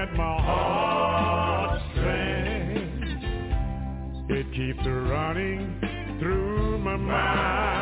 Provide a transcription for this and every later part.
at my heartstrings. It keeps running through my mind.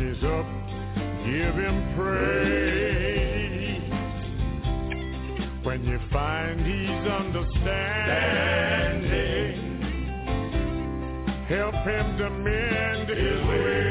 is up. Give him praise. When you find he's understanding, help him to mend his ways.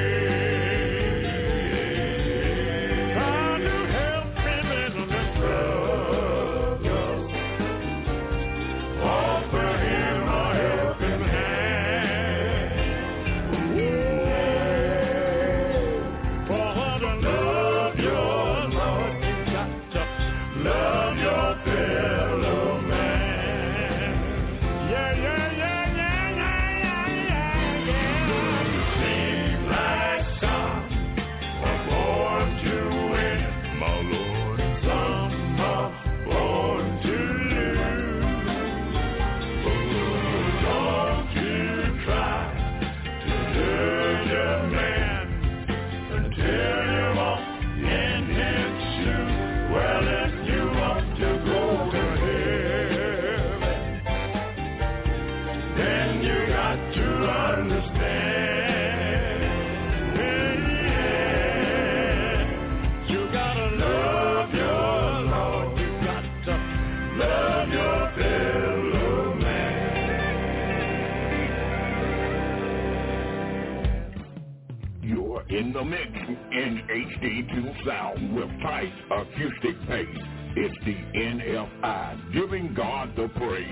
HD2 sound with tight acoustic bass. It's the NFI giving God the praise.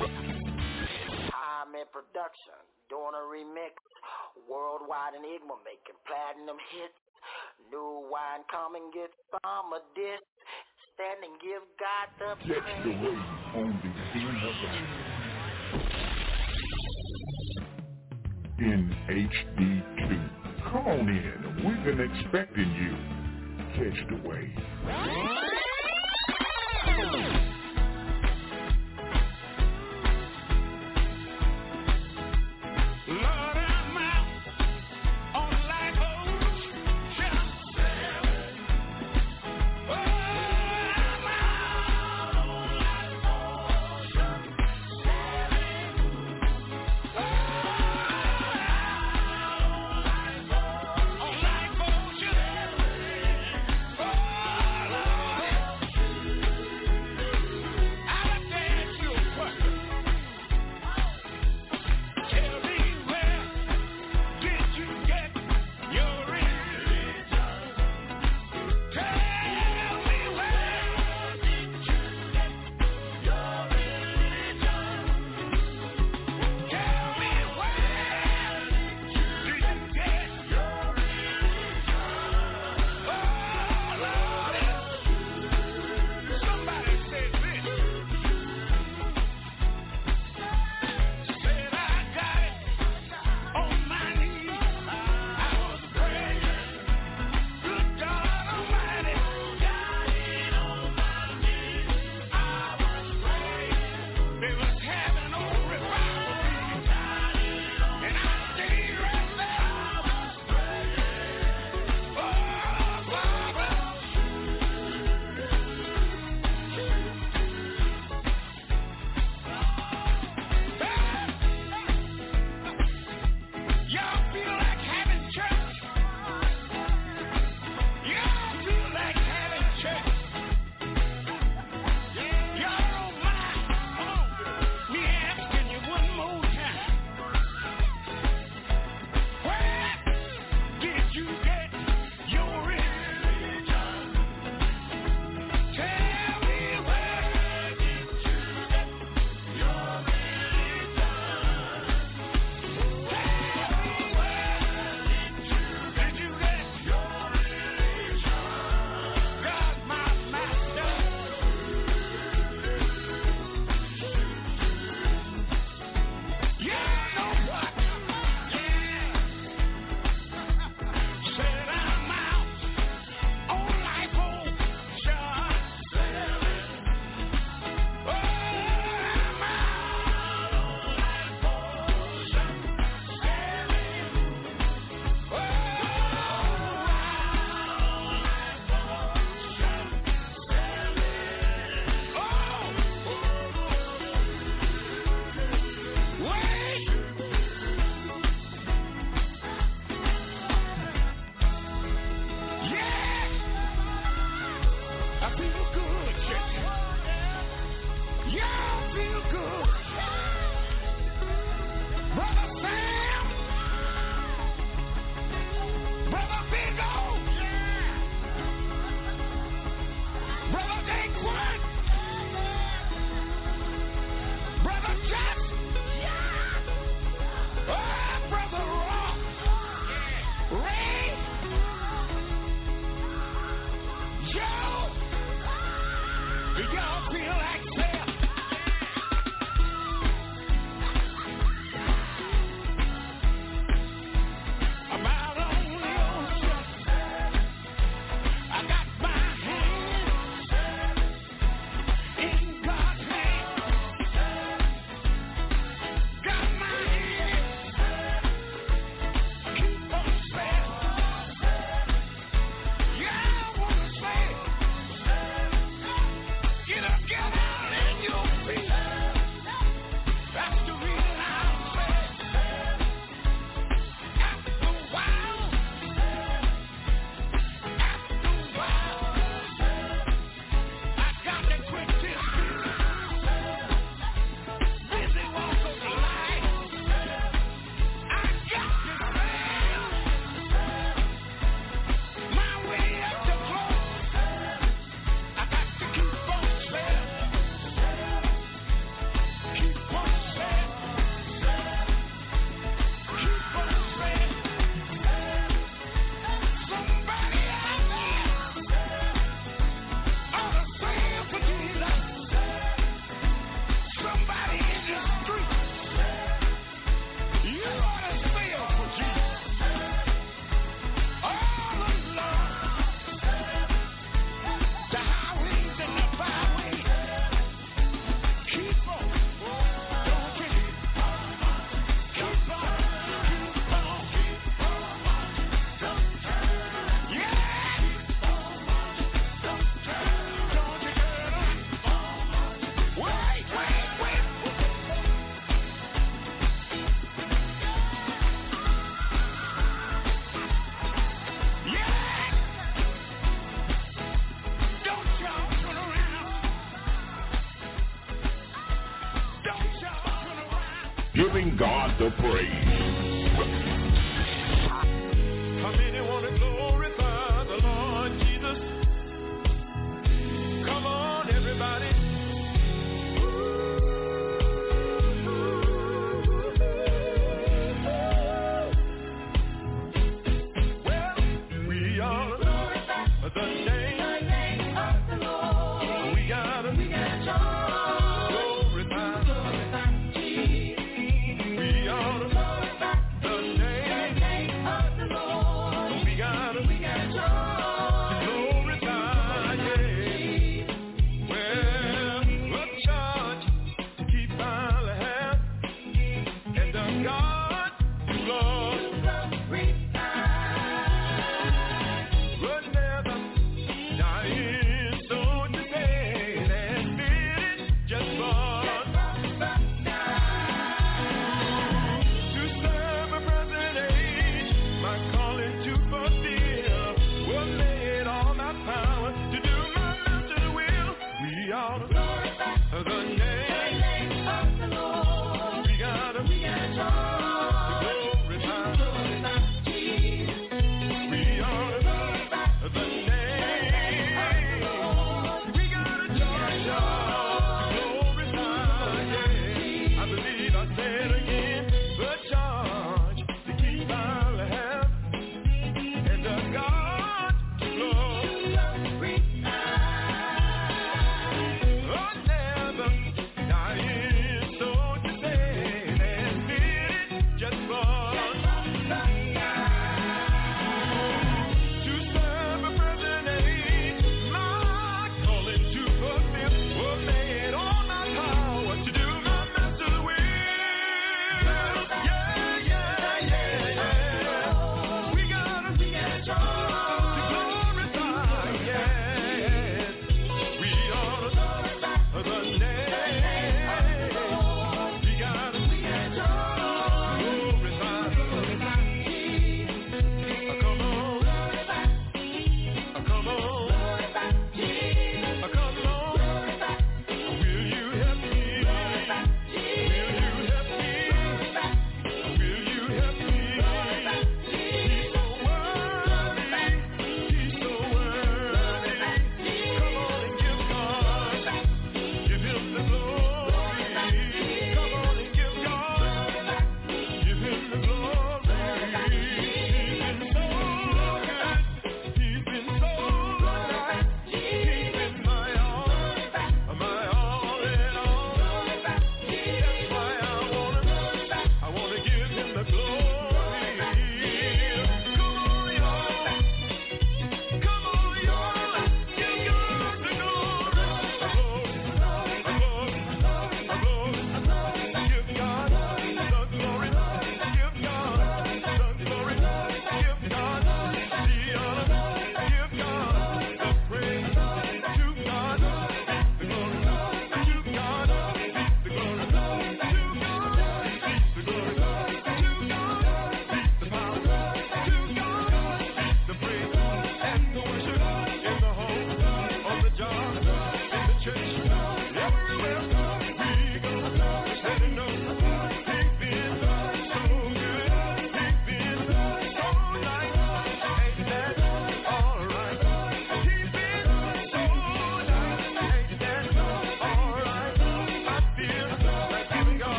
I'm in production, doing a remix, worldwide enigma making platinum hits. New wine coming, get some of this. Stand and give God the praise. Catch the wave on the NFI. In HD2. Come on in. We've been expecting you. Catch the wave.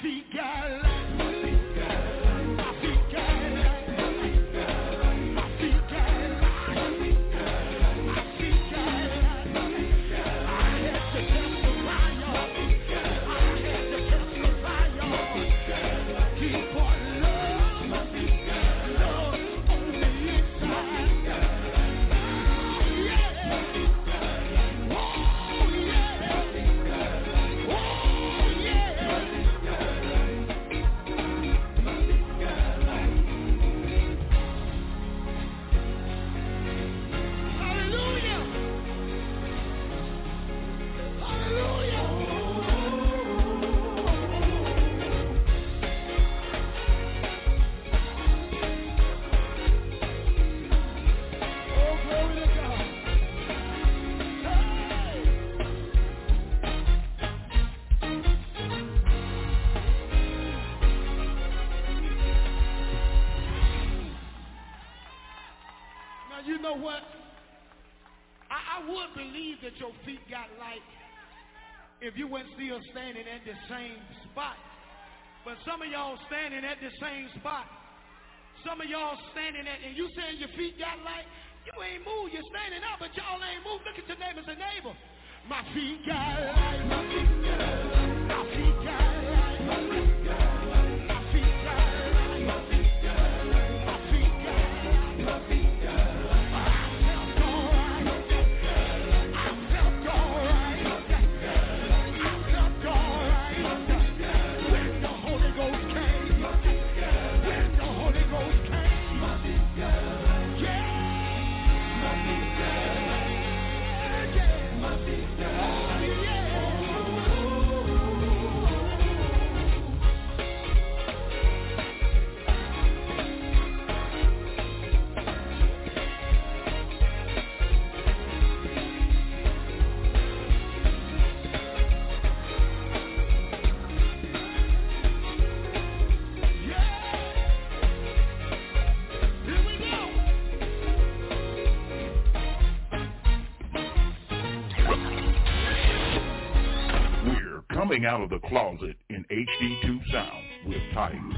feet. if you weren't still standing at the same spot. But some of y'all standing at the same spot. Some of y'all standing at, and you saying your feet got light. You ain't moved. You're standing up, but y'all ain't moved. Look at your name and say, neighbor, my feet got light. Coming out of the closet in HD2 sound with Tiger on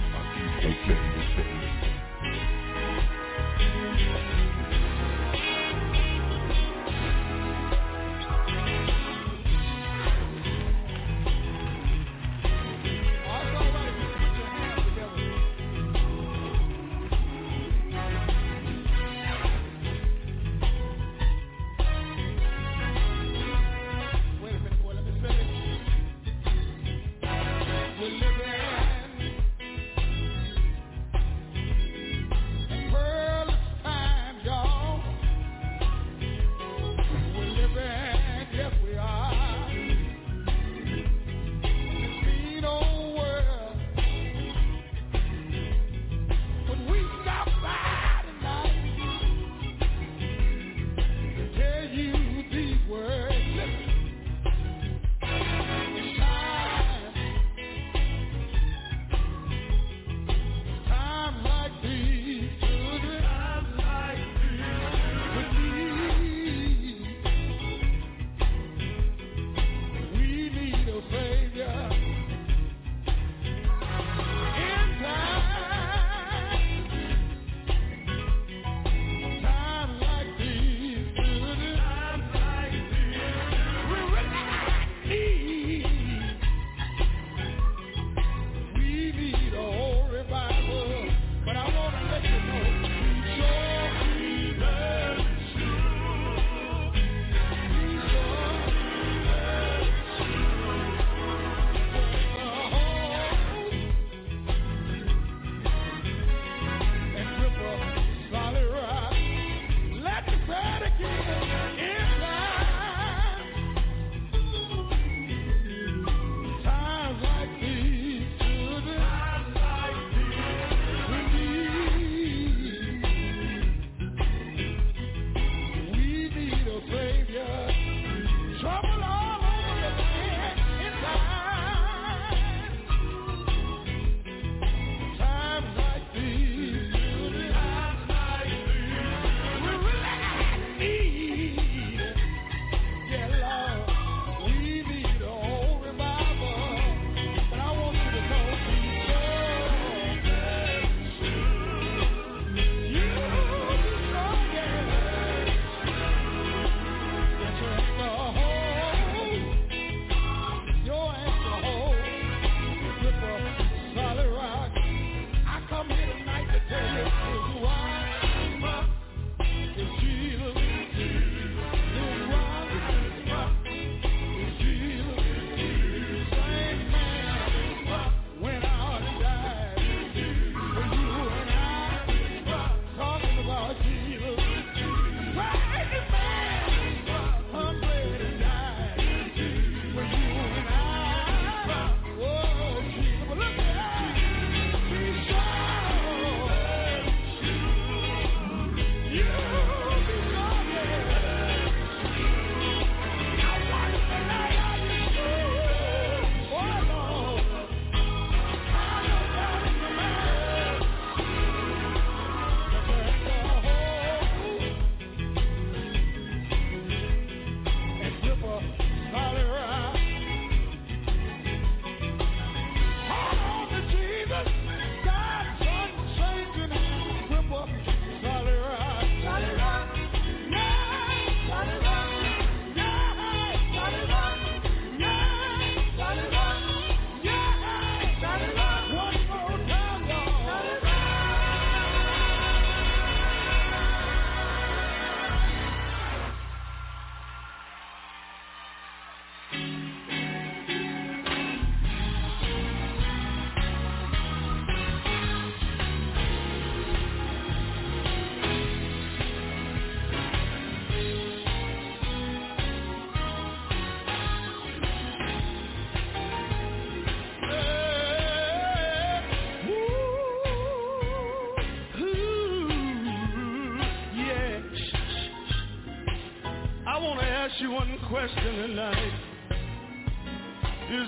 Is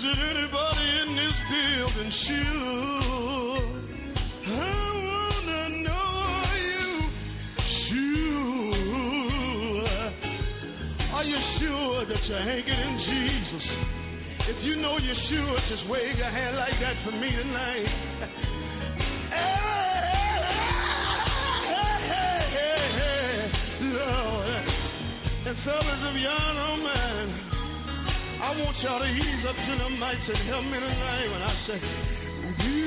it anybody in this building sure? I wanna know are you sure? Are you sure that you're hanging in Jesus? If you know you're sure, just wave your hand like that for me tonight. Fellas, don't mind, I want y'all to ease up to the mics and help me tonight when I say, be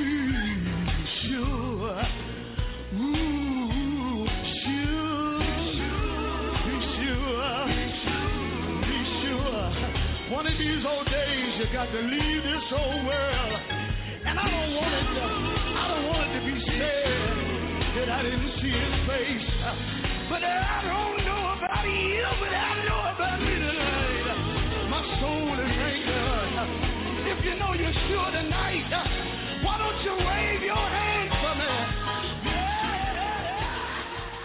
sure. Ooh, sure. Be sure. Be sure. One of these old days, you got to leave this old world. And I don't want it to, I don't want it to be said that I didn't see his face. But I don't know about you, but I know about me tonight. Soul is anchored. If you know you're sure tonight, why don't you wave your hand for me?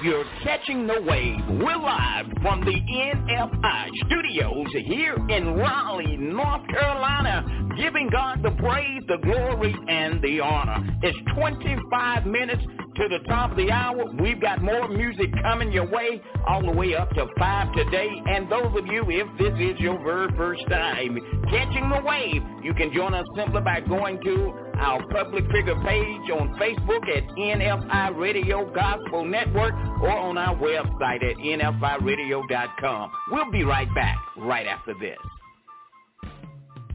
You're catching the wave. We're live from the NFI studios here in Raleigh, North Carolina, giving God the praise, the glory, and the honor. It's 25 minutes to the top of the hour. We've got more music coming your way all the way up to 5 today. And those of you, if this is your very first time catching the wave, you can join us simply by going to our public figure page on Facebook at NFI Radio Gospel Network or on our website at nfiradio.com. We'll be right back right after this.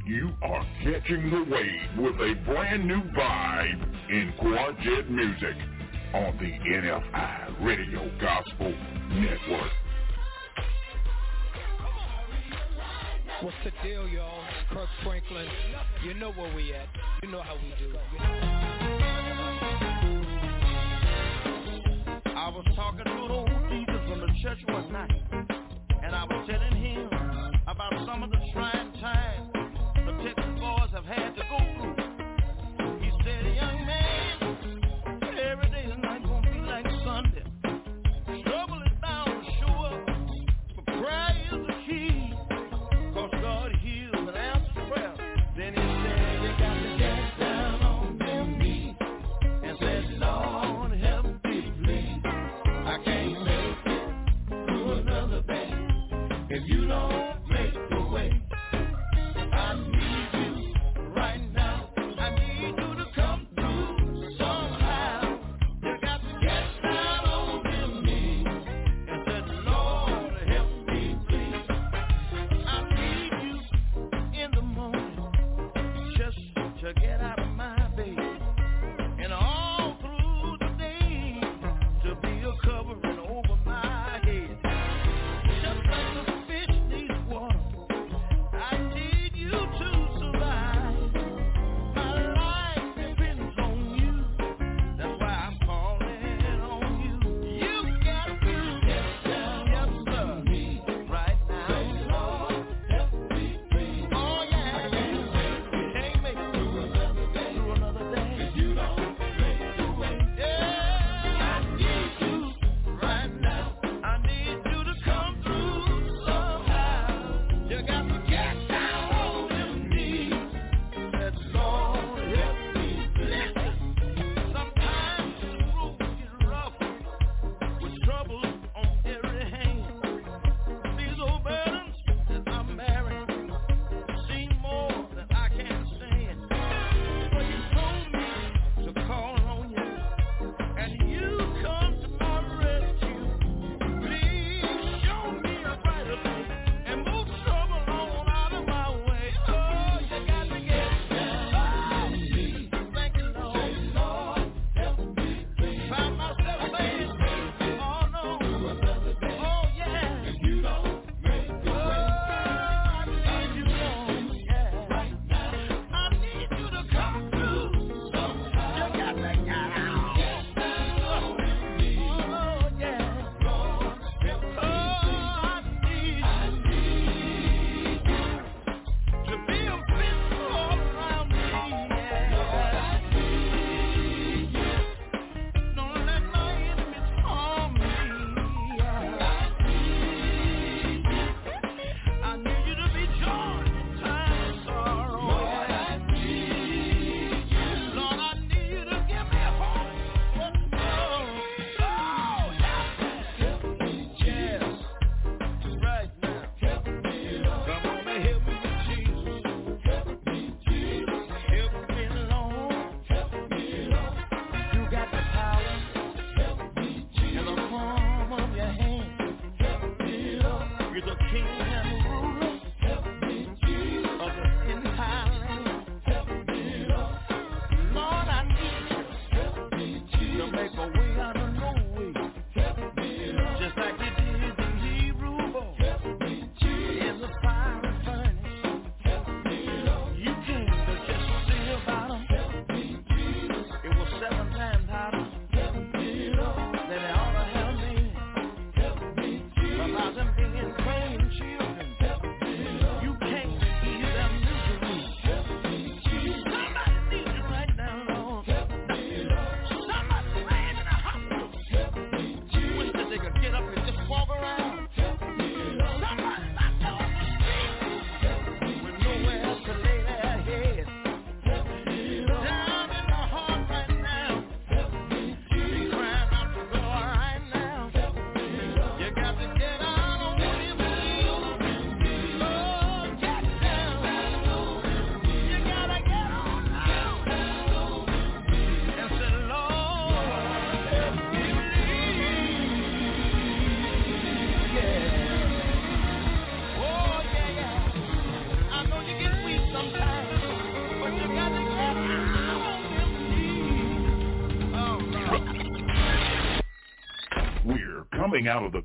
You are catching the wave with a brand new vibe in Quartet music on the NFI Radio Gospel Network. What's the deal, y'all? It's Kirk Franklin. You know where we at. You know how we do. I was talking to an old deacon from the church one night, and I was telling him about some of the if you don't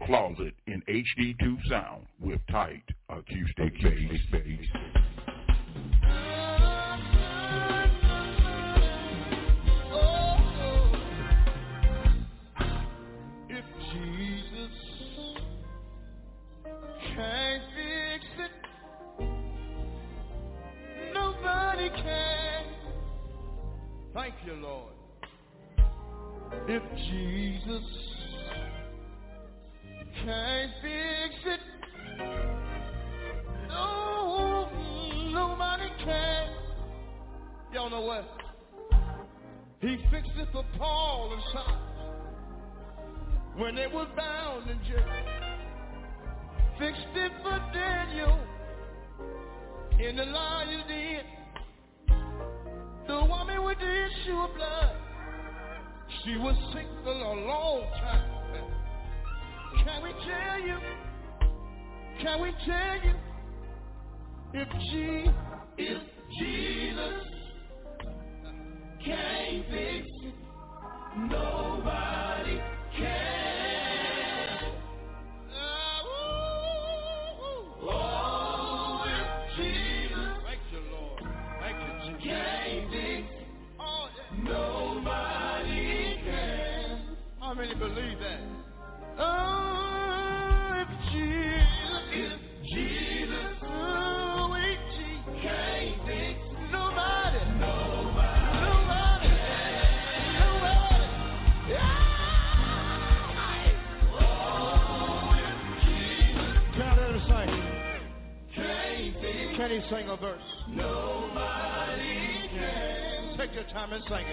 Closet in HD2 sound with tight. sing a verse. Nobody can. Take your time and sing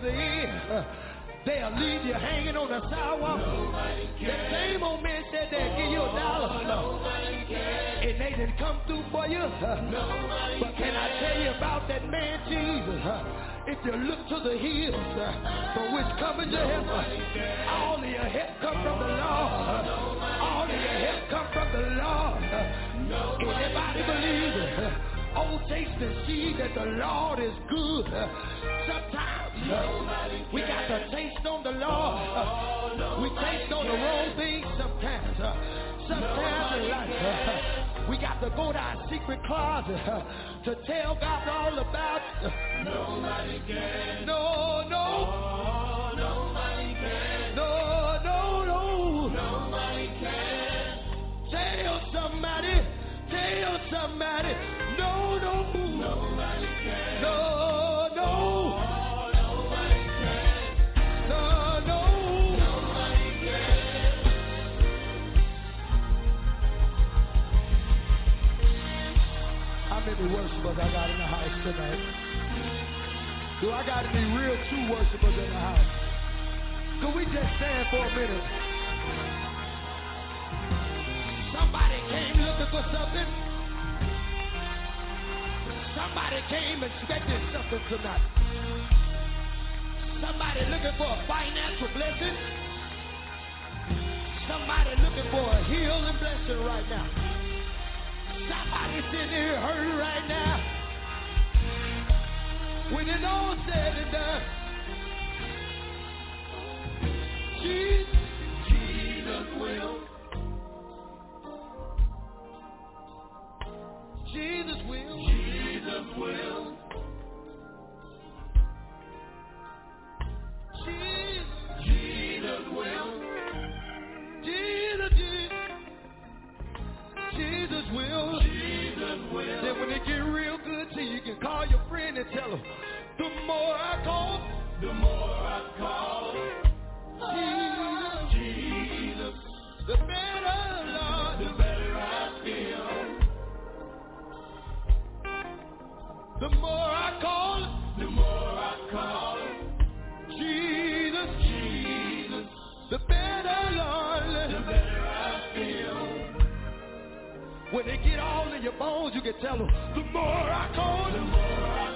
the end. Uh, they'll leave you hanging on the sidewalk. The same old man said they'll give you a dollar. And they didn't come through for you. Nobody but can, can, I tell you about that man Jesus? Uh, if you look to the hills from which comes your help, all of your help come from the Lord. All of your help come from the Lord. Anybody believe it? Oh, taste and see that the Lord is good. Sometimes uh, we got to taste on the Lord. Uh, we taste on the wrong things sometimes. Sometimes in life, we got to go to our secret closet to tell God all about it. Nobody can. No, no. Oh, nobody can. No, no, no. Nobody can. Tell somebody, tell somebody, many worshipers I got in the house tonight? Do I got any real true worshipers in the house? Could we just stand for a minute? Somebody came looking for something. Somebody came expecting something tonight. Somebody looking for a financial blessing. Somebody looking for a healing blessing right now. Somebody sitting here hurting right now. When it's all said and done, Jesus, Jesus will. Jesus will. The will. She is the will. Jira the Jesus will. The will When it get real good so you can call your friend and tell him The more The more I call, The more I call Jesus, Jesus, the better, I'm, the better I feel. When they get all in your bones, you can tell them, the more I call The more I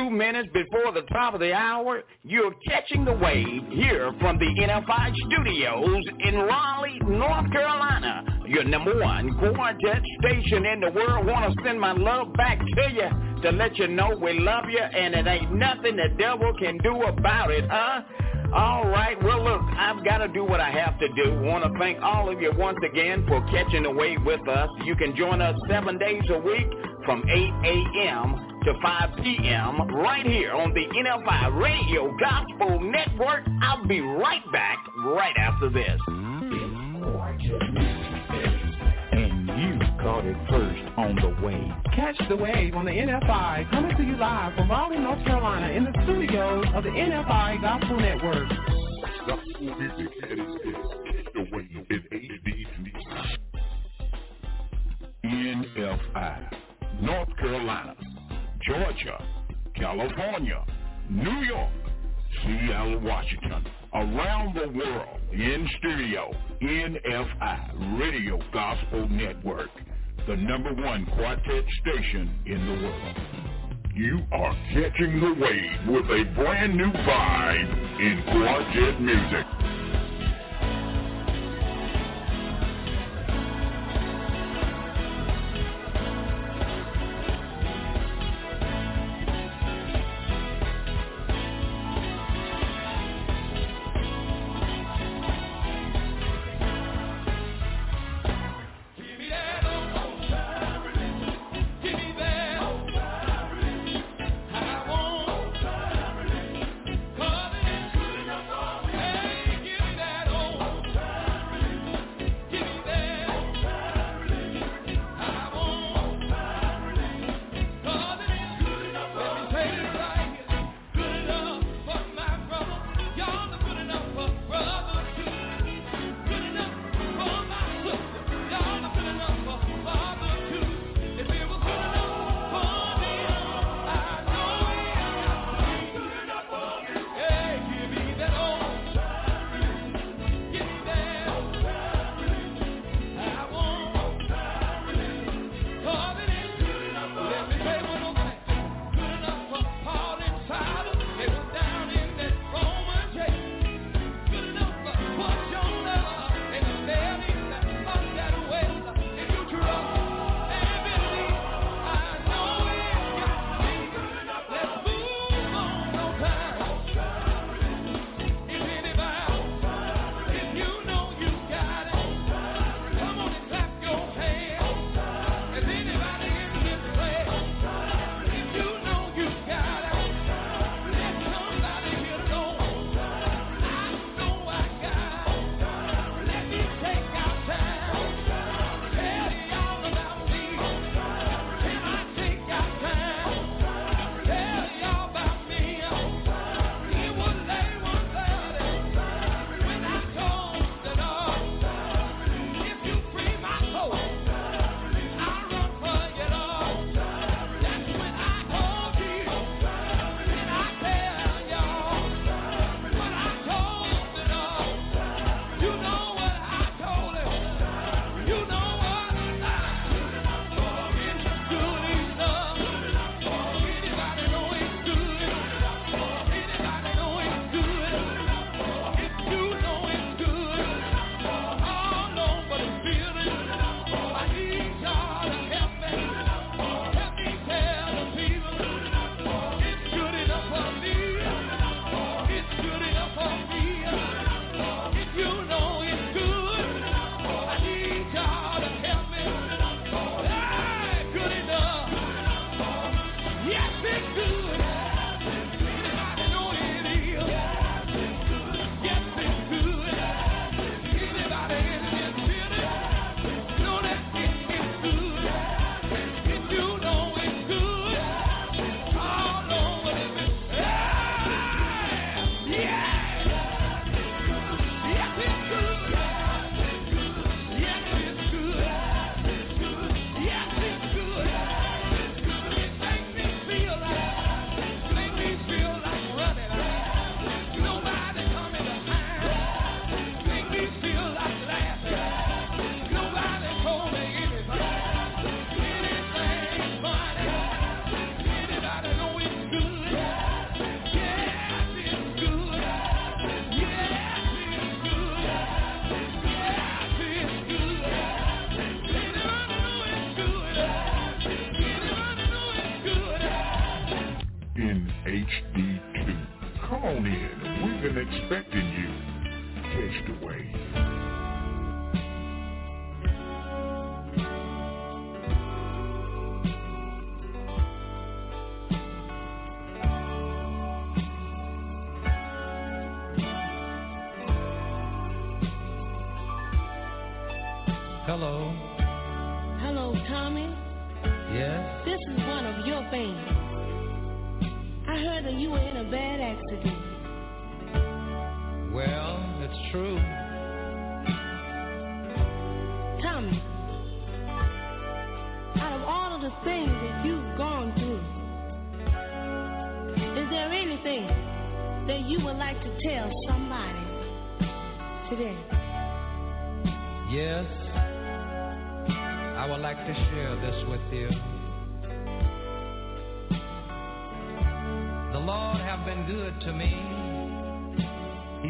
two minutes before the top of the hour, you're catching the wave here from the NFI studios in Raleigh, North Carolina. Your number one quartet station in the world. Want to send my love back to you to let you know we love you and it ain't nothing the devil can do about it, huh? All right. Well, look, I've got to do what I have to do. Want to thank all of you once again for catching the wave with us. You can join us seven days a week from 8 a.m. to 5 p.m. right here on the NFI Radio Gospel Network. I'll be right back right after this. And you caught it first on the wave. Catch the wave on the NFI coming to you live from Raleigh, North Carolina in the studios of the NFI Gospel Network. Gospel music at its best. The wave in HD NFI. North Carolina, Georgia, California, New York, Seattle, Washington, around the world, in studio, NFI Radio Gospel Network, the number one quartet station in the world. You are catching the wave with a brand new vibe in quartet music.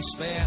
He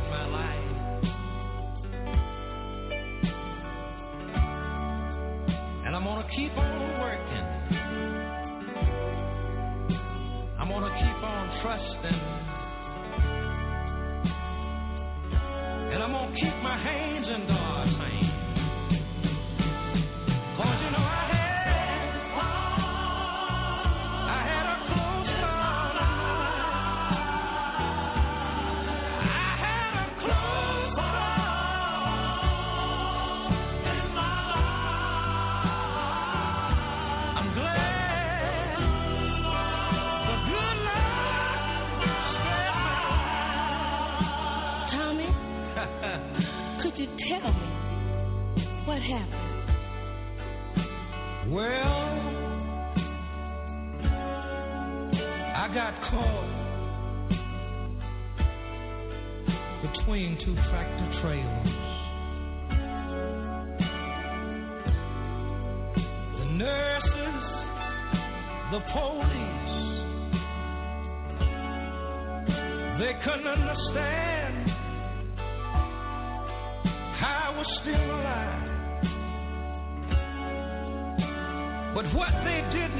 they didn't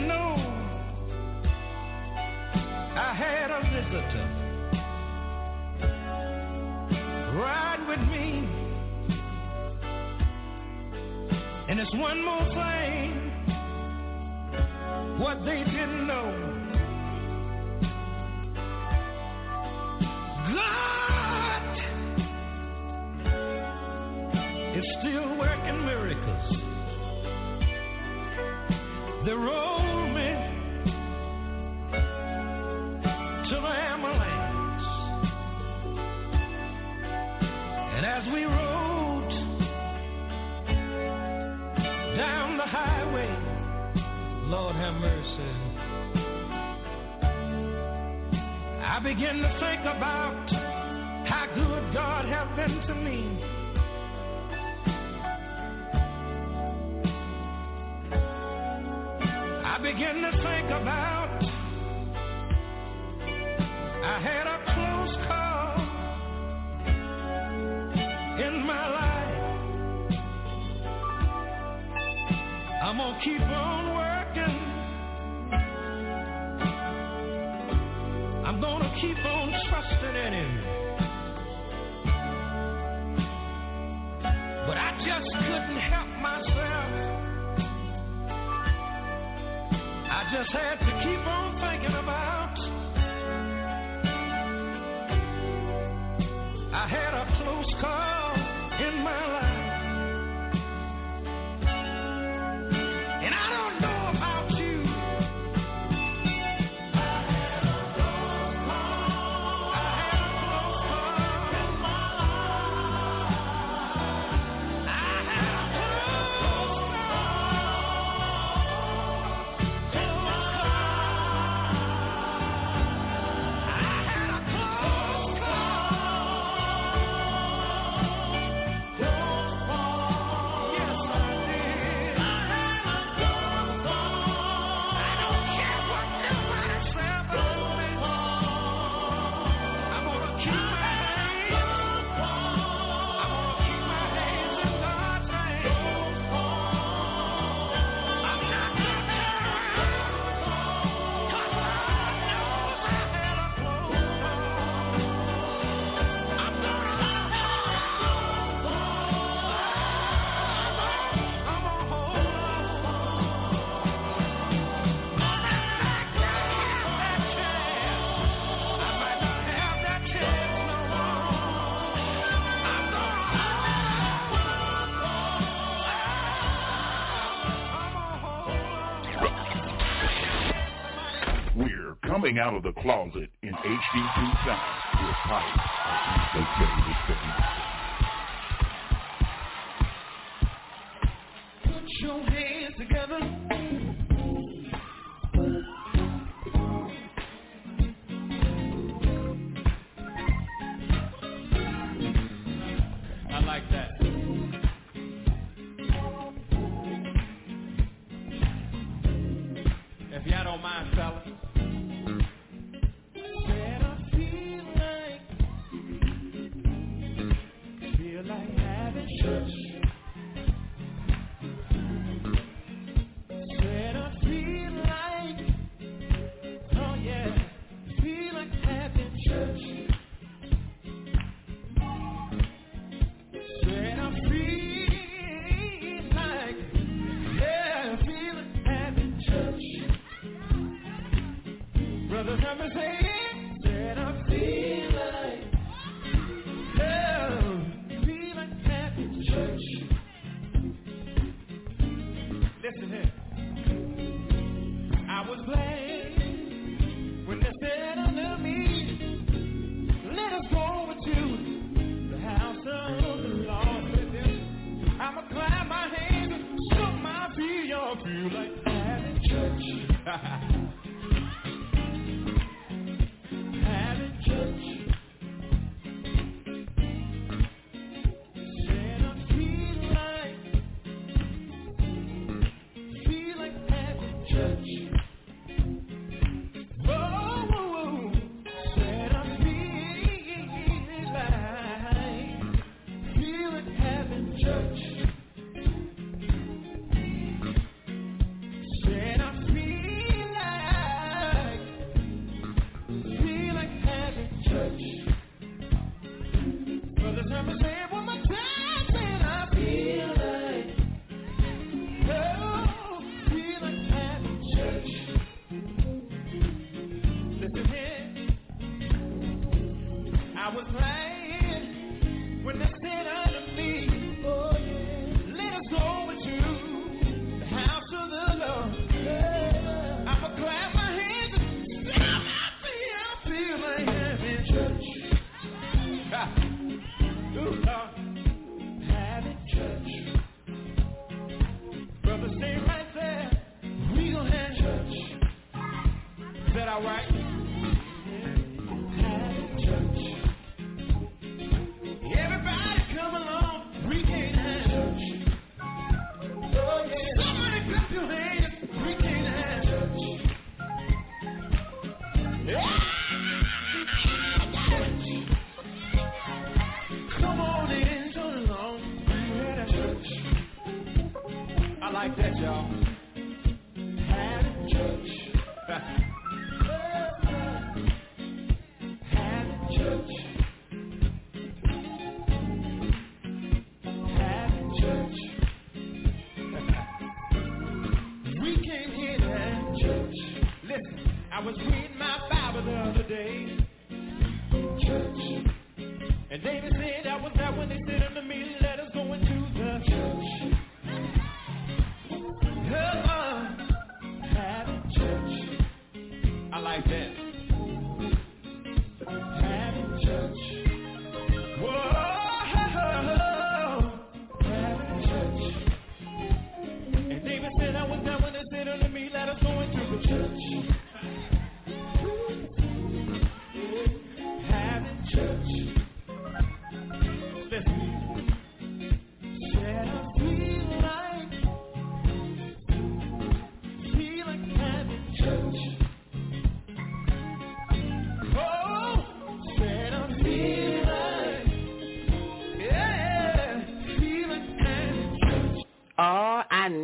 Coming out of the closet in HD2 sound with Pipe.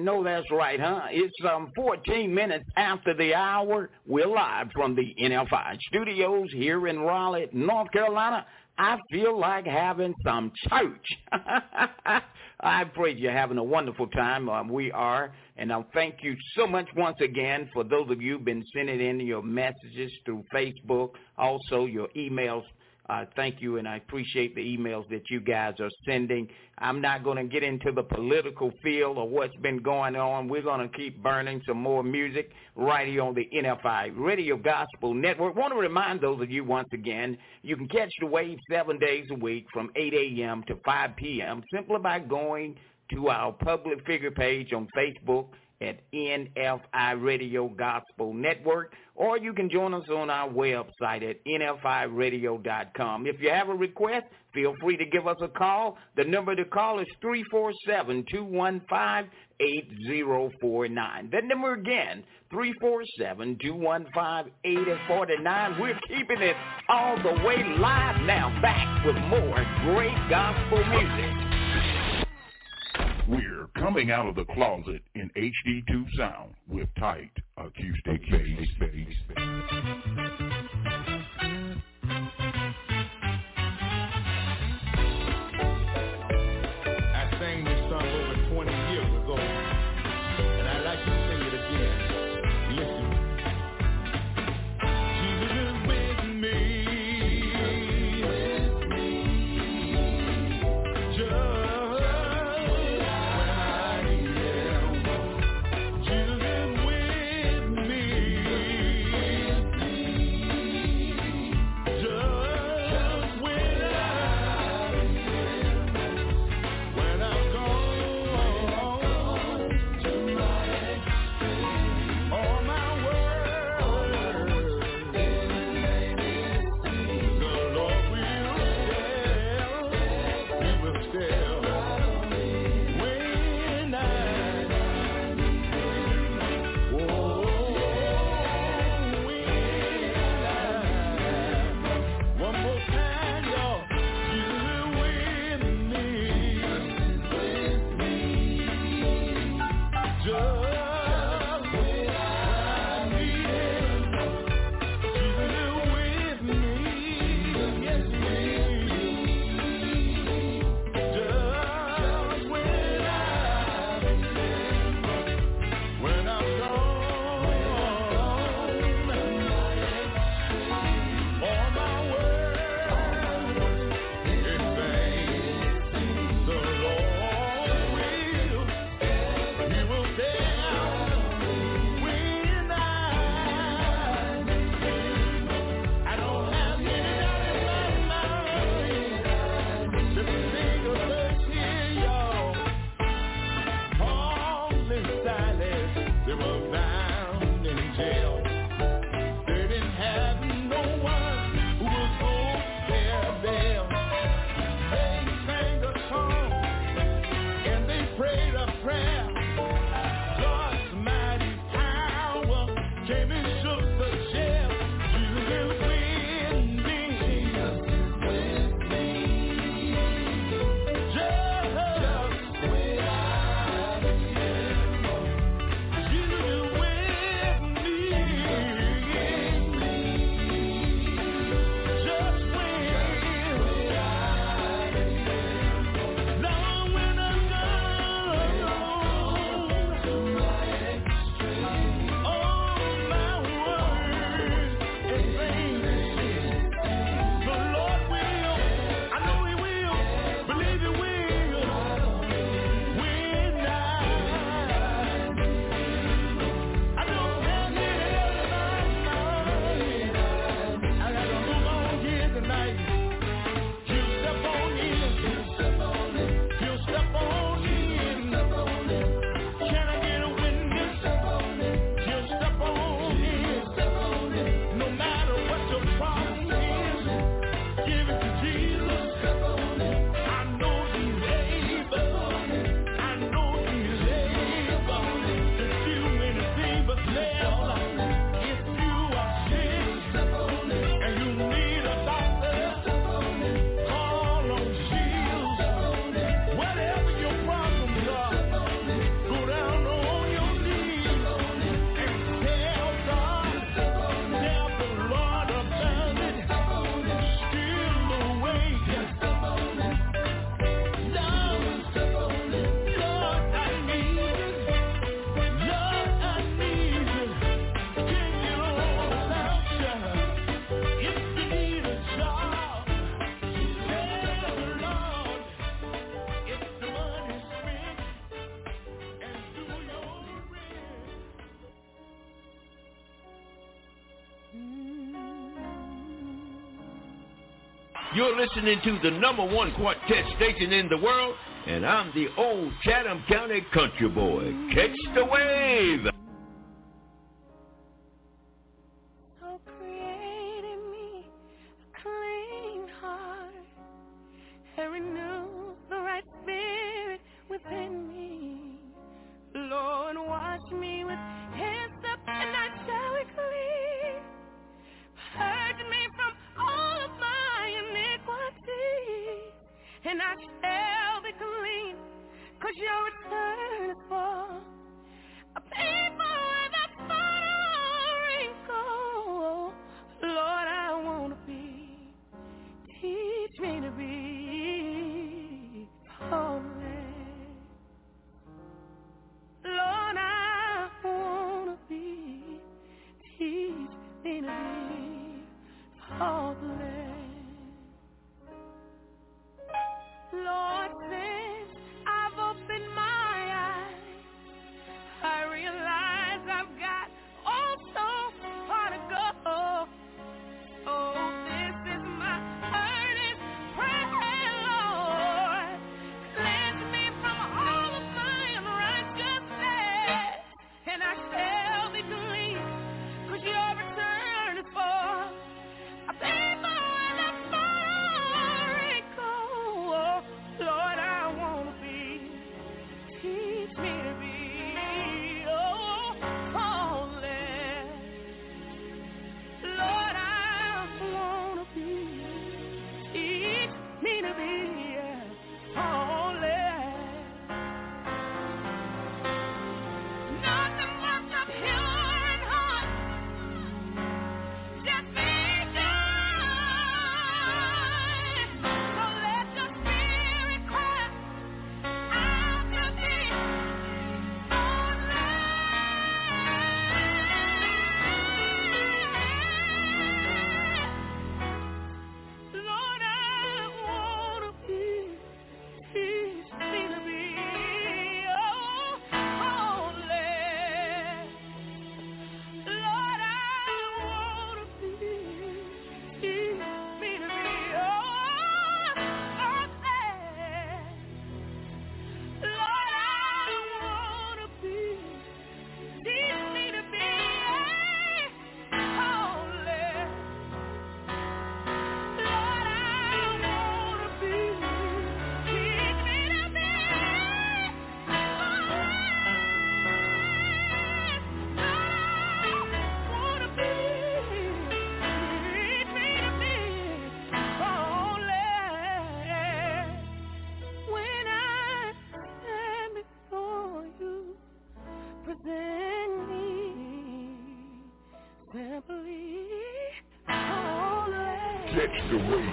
know that's right, huh? It's um 14 minutes after the hour. We're live from the NFI studios here in Raleigh, North Carolina. I feel like having some church. I pray you're having a wonderful time. Um, we are, and I thank you so much once again for those of you who've been sending in your messages through Facebook, also your emails uh, thank you, and I appreciate the emails that you guys are sending. I'm not going to get into the political field or what's been going on. We're going to keep burning some more music right here on the NFI Radio Gospel Network. want to remind those of you once again, you can catch the wave seven days a week from 8 a.m. to 5 p.m. simply by going to our public figure page on Facebook at NFI Radio Gospel Network, or you can join us on our website at nfiradio.com. If you have a request, feel free to give us a call. The number to call is 347-215-8049. That number again, 347-215-8049. We're keeping it all the way live now. Back with more great gospel music. We're coming out of the closet in HD2 sound with tight acoustic bass. You're listening to the number one quartet station in the world, and I'm the old Chatham County country boy. Catch the wave! the way.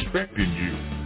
Expecting you.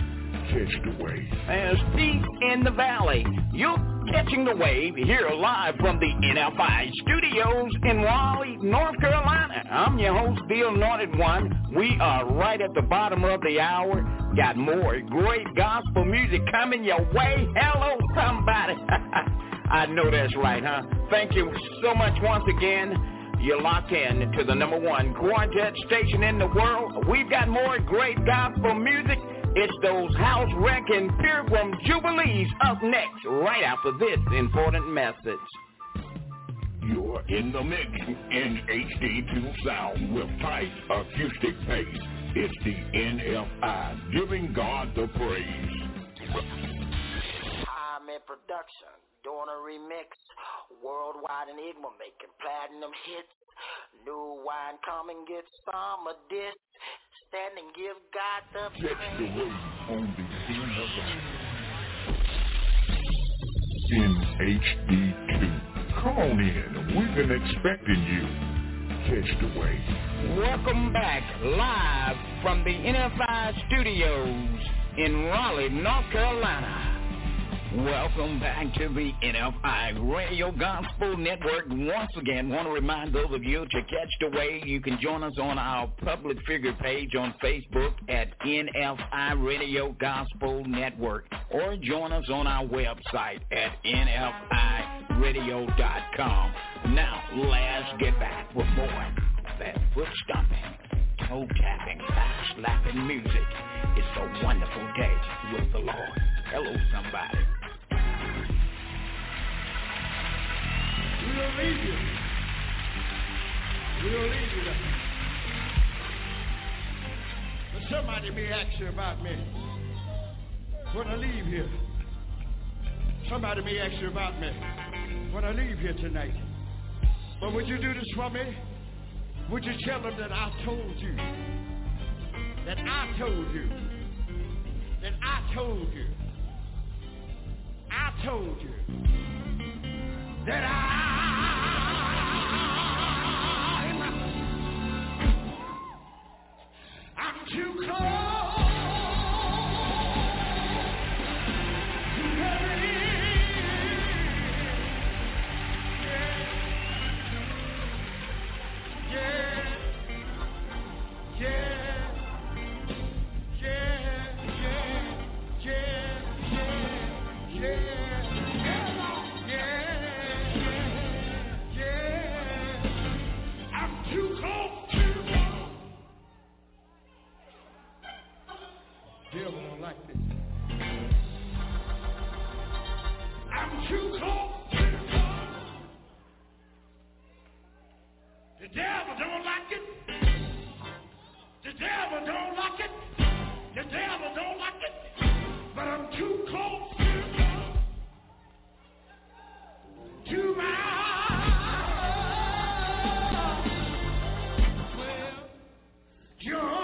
Catch the wave. As deep in the valley, you're catching the wave here live from the NFI studios in Raleigh, North Carolina. I'm your host, the Anointed One. We are right at the bottom of the hour. Got more great gospel music coming your way. Hello, somebody. I know that's right, huh? Thank you so much once again. You're locked in to the number one quartet station in the world. We've got more great gospel music. It's those house wrecking pilgrim jubilees up next, right after this important message. You're in the mix in HD2 sound with tight acoustic bass. It's the NFI, giving God the praise. I'm in production, doing a remix Worldwide Enigma making platinum hits. New wine come and get some of this. Stand and give God the praise. the way on the In HD2. Come on in. We've been expecting you. Catch the wave. Welcome back live from the NFI studios in Raleigh, North Carolina. Welcome back to the NFI Radio Gospel Network. Once again, want to remind those of you to catch the way. You can join us on our public figure page on Facebook at NFI Radio Gospel Network or join us on our website at NFIRadio.com. Now, let's get back with more of that foot stomping, toe tapping, back slapping music. It's a wonderful day with the Lord. Hello, somebody. We don't leave you. We don't leave you. But somebody may ask you about me when I leave here. Somebody may ask you about me when I leave here tonight. But would you do this for me? Would you tell them that I told you? That I told you. That I told you. I told you that I'm, I'm too close. devil don't like it. The devil don't like it. The devil don't like it. But I'm too close. To my well, you're.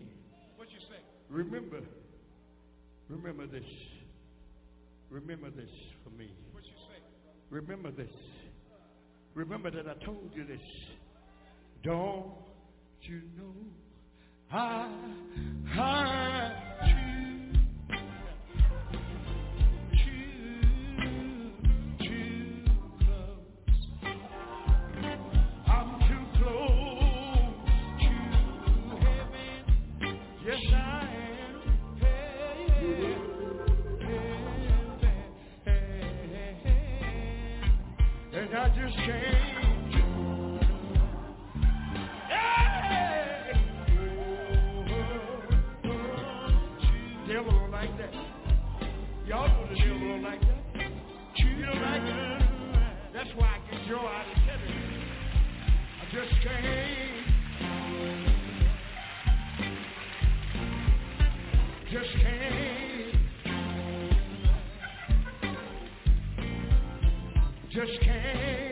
Remember, remember this. Remember this for me. What you say? Remember this. Remember that I told you this. Don't you know I had you? I just can't. Just can't. Just can't.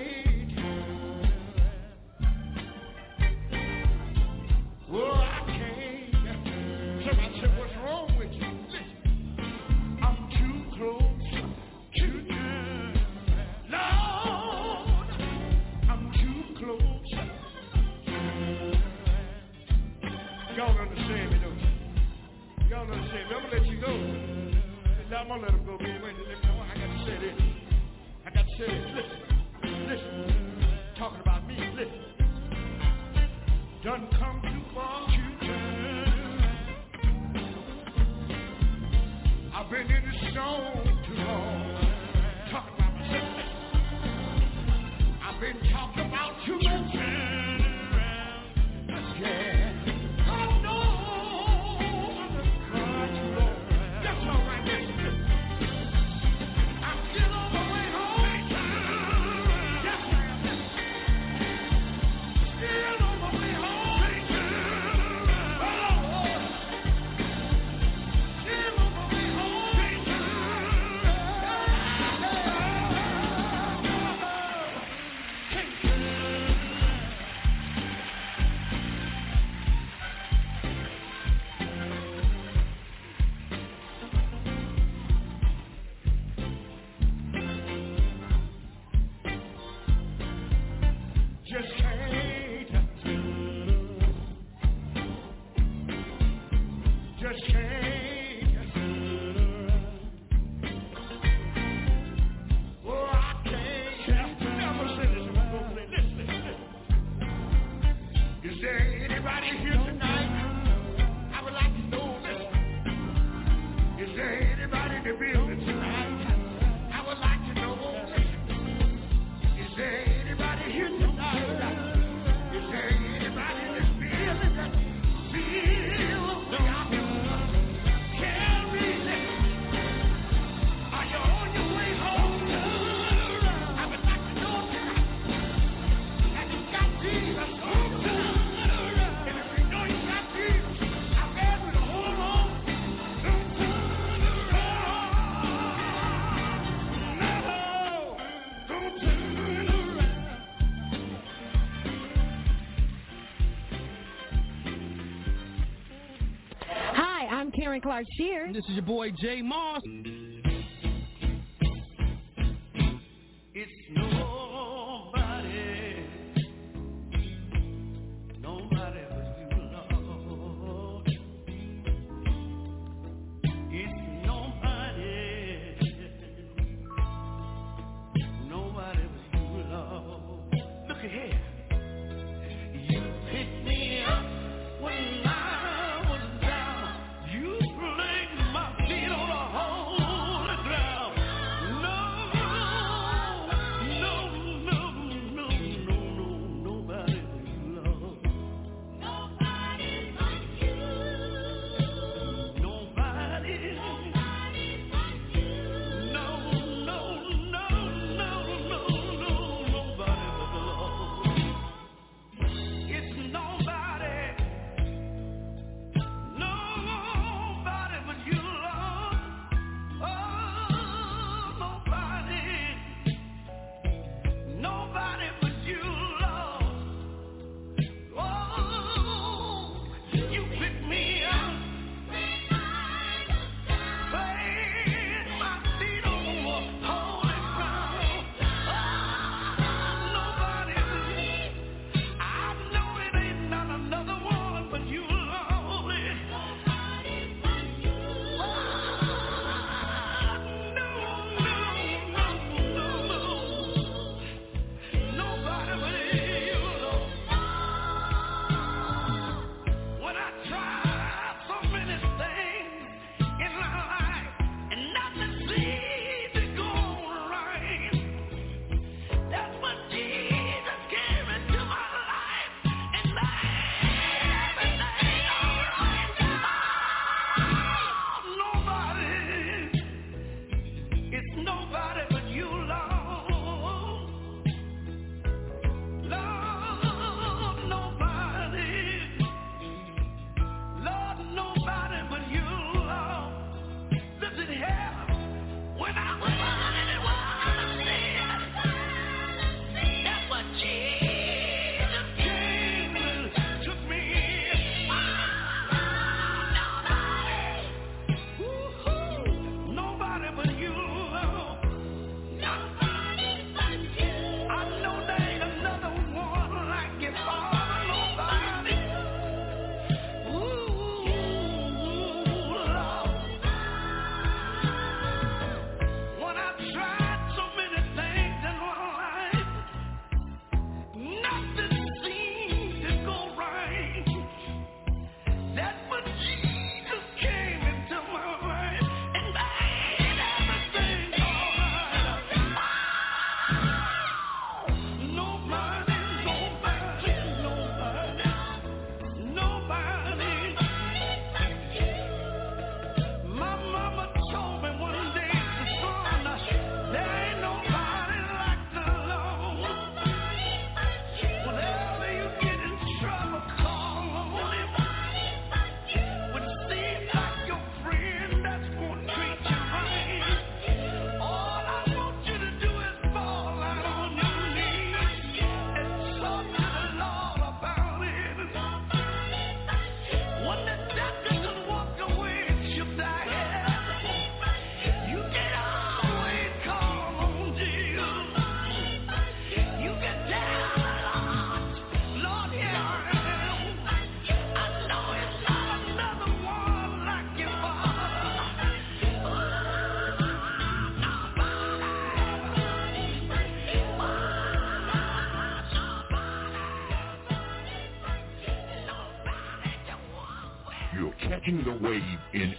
Clark Sheard. And this is your boy J Mo.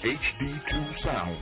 HD2 sound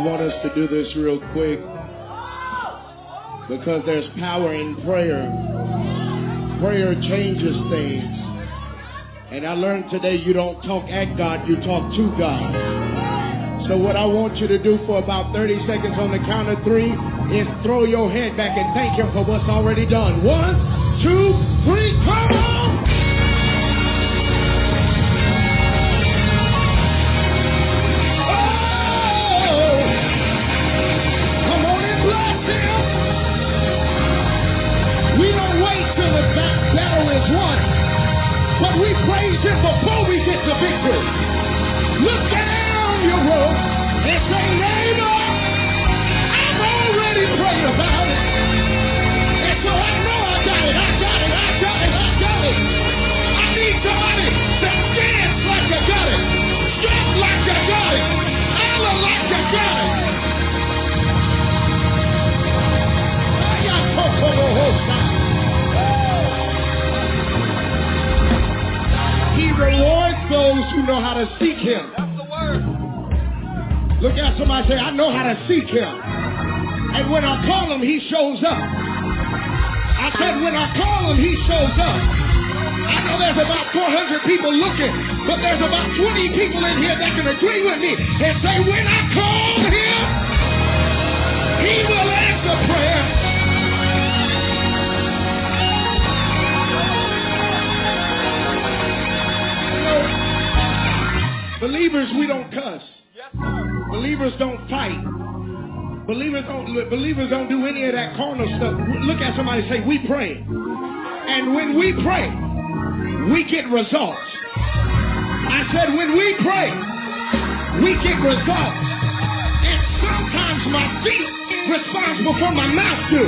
want us to do this real quick because there's power in prayer. Prayer changes things. And I learned today you don't talk at God, you talk to God. So what I want you to do for about 30 seconds on the count of three is throw your head back and thank Him for what's already done. One, two, shows up. I said, when I call him, he shows up. I know there's about 400 people looking, but there's about 20 people in here that can agree with me and say, when I call him, he will answer prayer. Believers, we don't cuss. Believers don't. Believers don't do any of that carnal stuff. Look at somebody say, we pray. And when we pray, we get results. I said, when we pray, we get results. And sometimes my feet respond before my mouth do.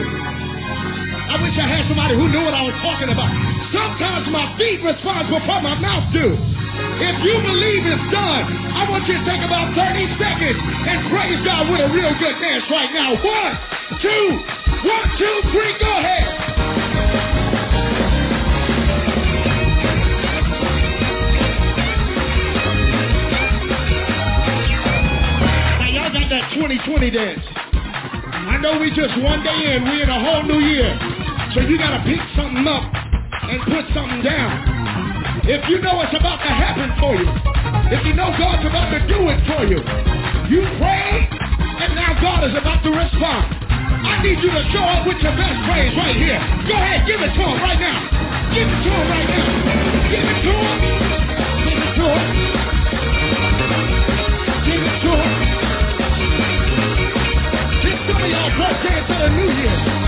I wish I had somebody who knew what I was talking about. Sometimes my feet respond before my mouth do. If you believe it's done, I want you to take about 30 seconds and praise God with a real good dance right now. One, two, one, two, three, go ahead. That 2020 dance. I know we just one day in, we in a whole new year. So you gotta pick something up and put something down. If you know it's about to happen for you, if you know God's about to do it for you, you pray and now God is about to respond. I need you to show up with your best praise right here. Go ahead, give it to him right now. Give it to him right now. Give it to him. Give it to him. Give it to him. This some of y'all birthday to the new year.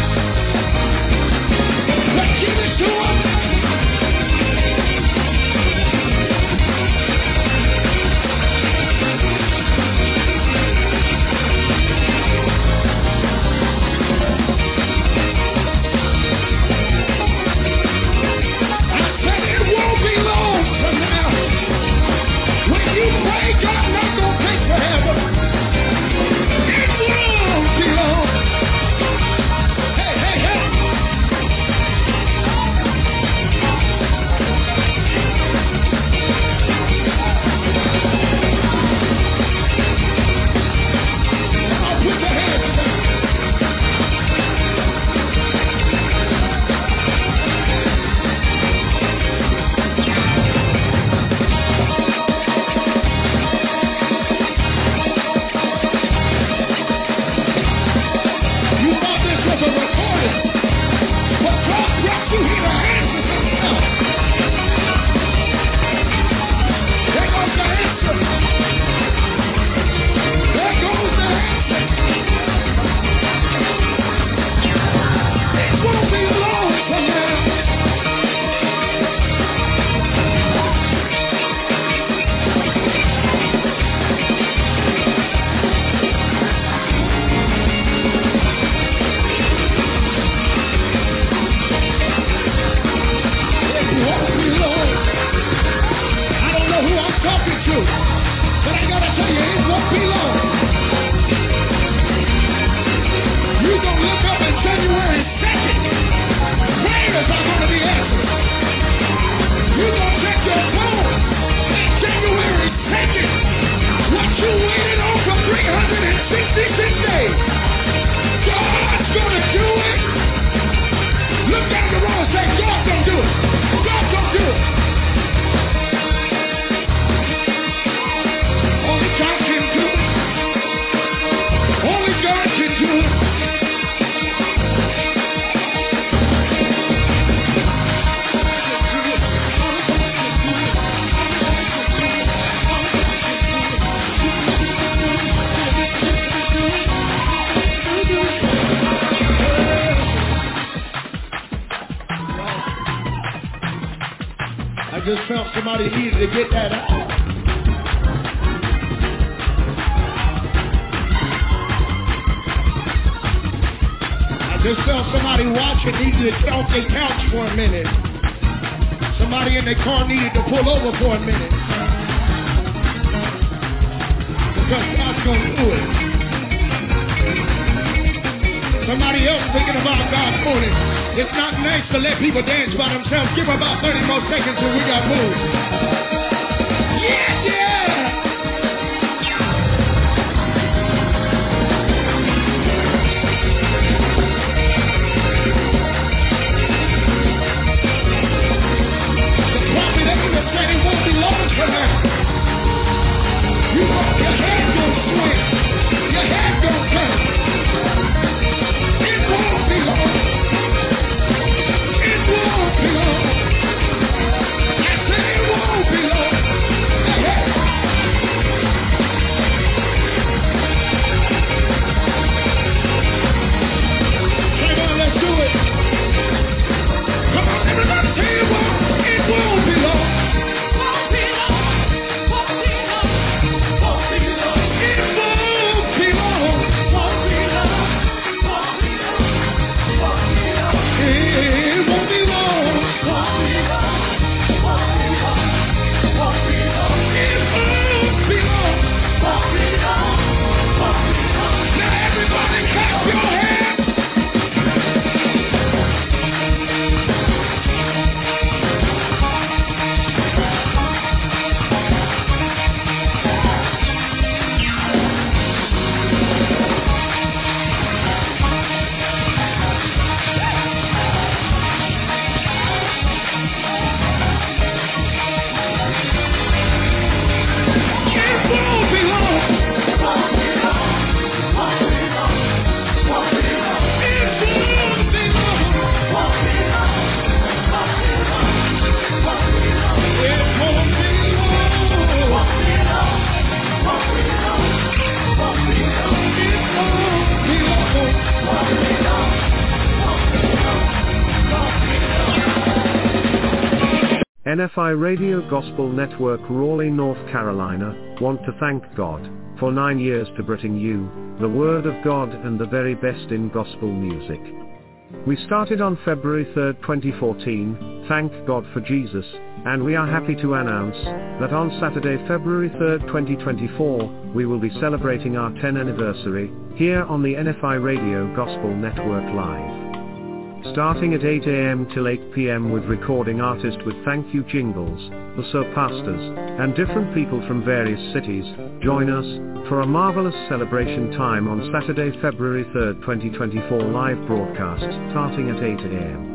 NFI Radio Gospel Network Raleigh, North Carolina, want to thank God for nine years to bring you the Word of God and the very best in gospel music. We started on February 3, 2014, thank God for Jesus, and we are happy to announce that on Saturday, February 3, 2024, we will be celebrating our 10th anniversary here on the NFI Radio Gospel Network Live starting at 8 a.m. till 8 p.m. with recording artist with thank you jingles, the so pastors, and different people from various cities, join us, for a marvelous celebration time on Saturday, February 3, 2024 live broadcast, starting at 8 a.m.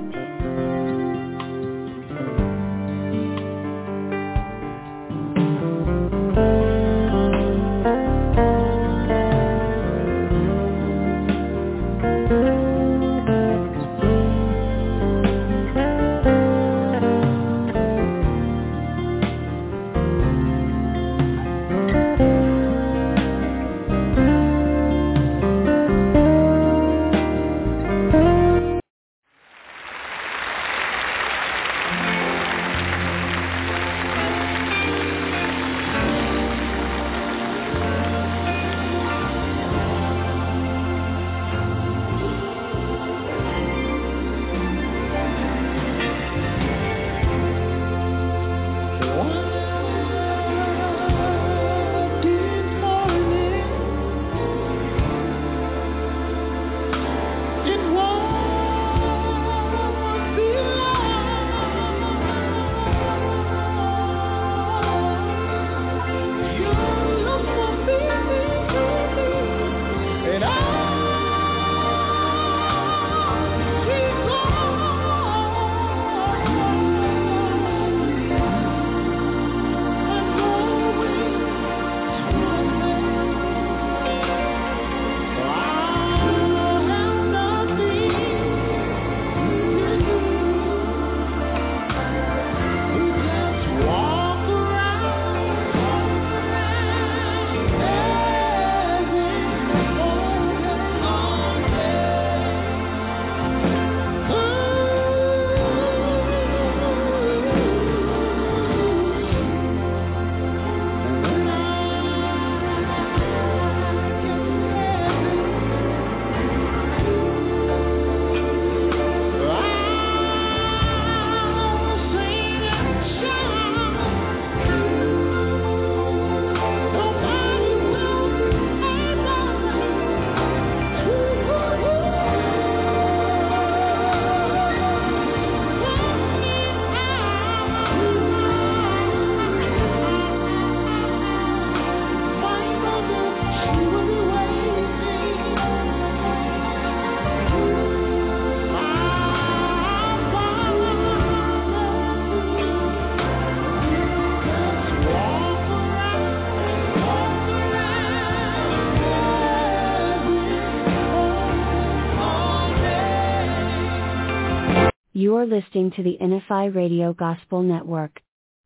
You are listening to the NFI Radio Gospel Network.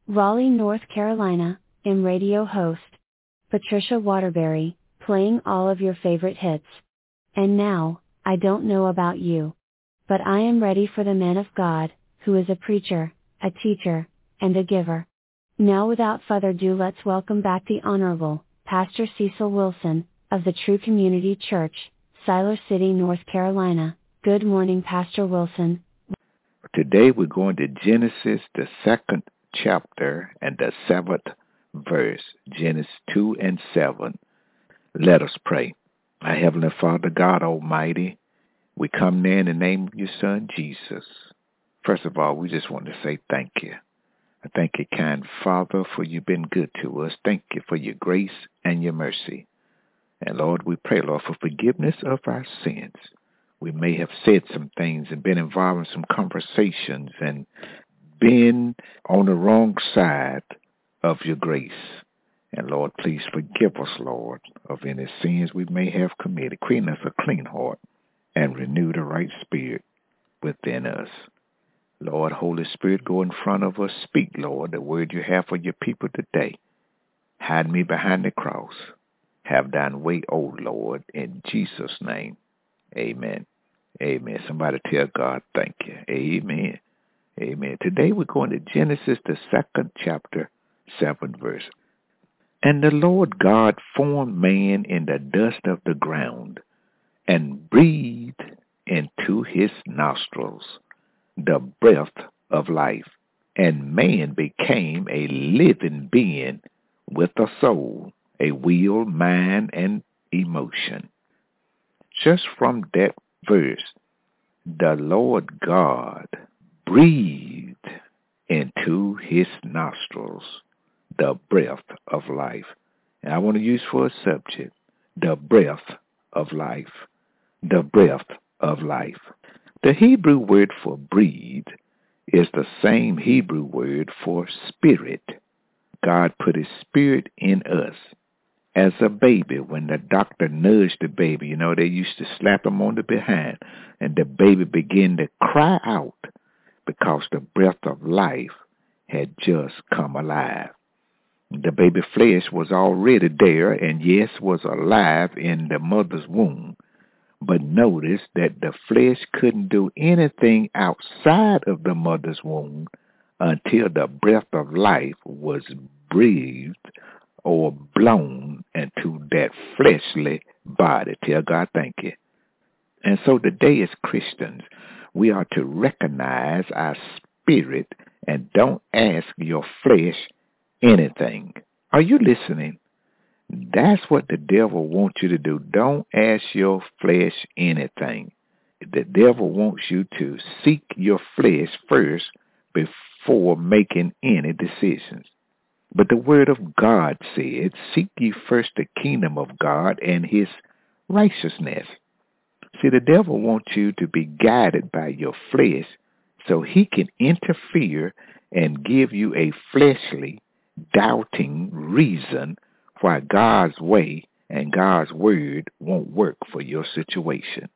Raleigh, North Carolina, am radio host. Patricia Waterbury, playing all of your favorite hits. And now, I don't know about you. But I am ready for the man of God, who is a preacher, a teacher, and a giver. Now without further ado let's welcome back the Honorable, Pastor Cecil Wilson, of the True Community Church, Siler City, North Carolina. Good morning Pastor Wilson. Today we're going to Genesis, the second chapter and the seventh verse, Genesis 2 and 7. Let us pray. Our Heavenly Father, God Almighty, we come now in the name of your Son, Jesus. First of all, we just want to say thank you. I thank you, kind Father, for you've been good to us. Thank you for your grace and your mercy. And Lord, we pray, Lord, for forgiveness of our sins. We may have said some things and been involved in some conversations and been on the wrong side of your grace. And Lord, please forgive us, Lord, of any sins we may have committed. Create us a clean heart and renew the right spirit within us. Lord, Holy Spirit, go in front of us. Speak, Lord, the word you have for your people today. Hide me behind the cross. Have thine way, O Lord, in Jesus' name. Amen. Amen. Somebody tell God thank you. Amen. Amen. Today we're going to Genesis, the second chapter, seventh verse. And the Lord God formed man in the dust of the ground and breathed into his nostrils the breath of life. And man became a living being with a soul, a will, mind, and emotion. Just from that verse, the Lord God breathed into his nostrils the breath of life. And I want to use for a subject the breath of life. The breath of life. The Hebrew word for breathe is the same Hebrew word for spirit. God put his spirit in us. As a baby, when the doctor nudged the baby, you know, they used to slap him on the behind, and the baby began to cry out because the breath of life had just come alive. The baby flesh was already there and yes, was alive in the mother's womb. But notice that the flesh couldn't do anything outside of the mother's womb until the breath of life was breathed or blown into that fleshly body. Tell God thank you. And so today as Christians, we are to recognize our spirit and don't ask your flesh anything. Are you listening? That's what the devil wants you to do. Don't ask your flesh anything. The devil wants you to seek your flesh first before making any decisions. But the word of God said, seek ye first the kingdom of God and his righteousness. See, the devil wants you to be guided by your flesh so he can interfere and give you a fleshly, doubting reason why God's way and God's word won't work for your situation.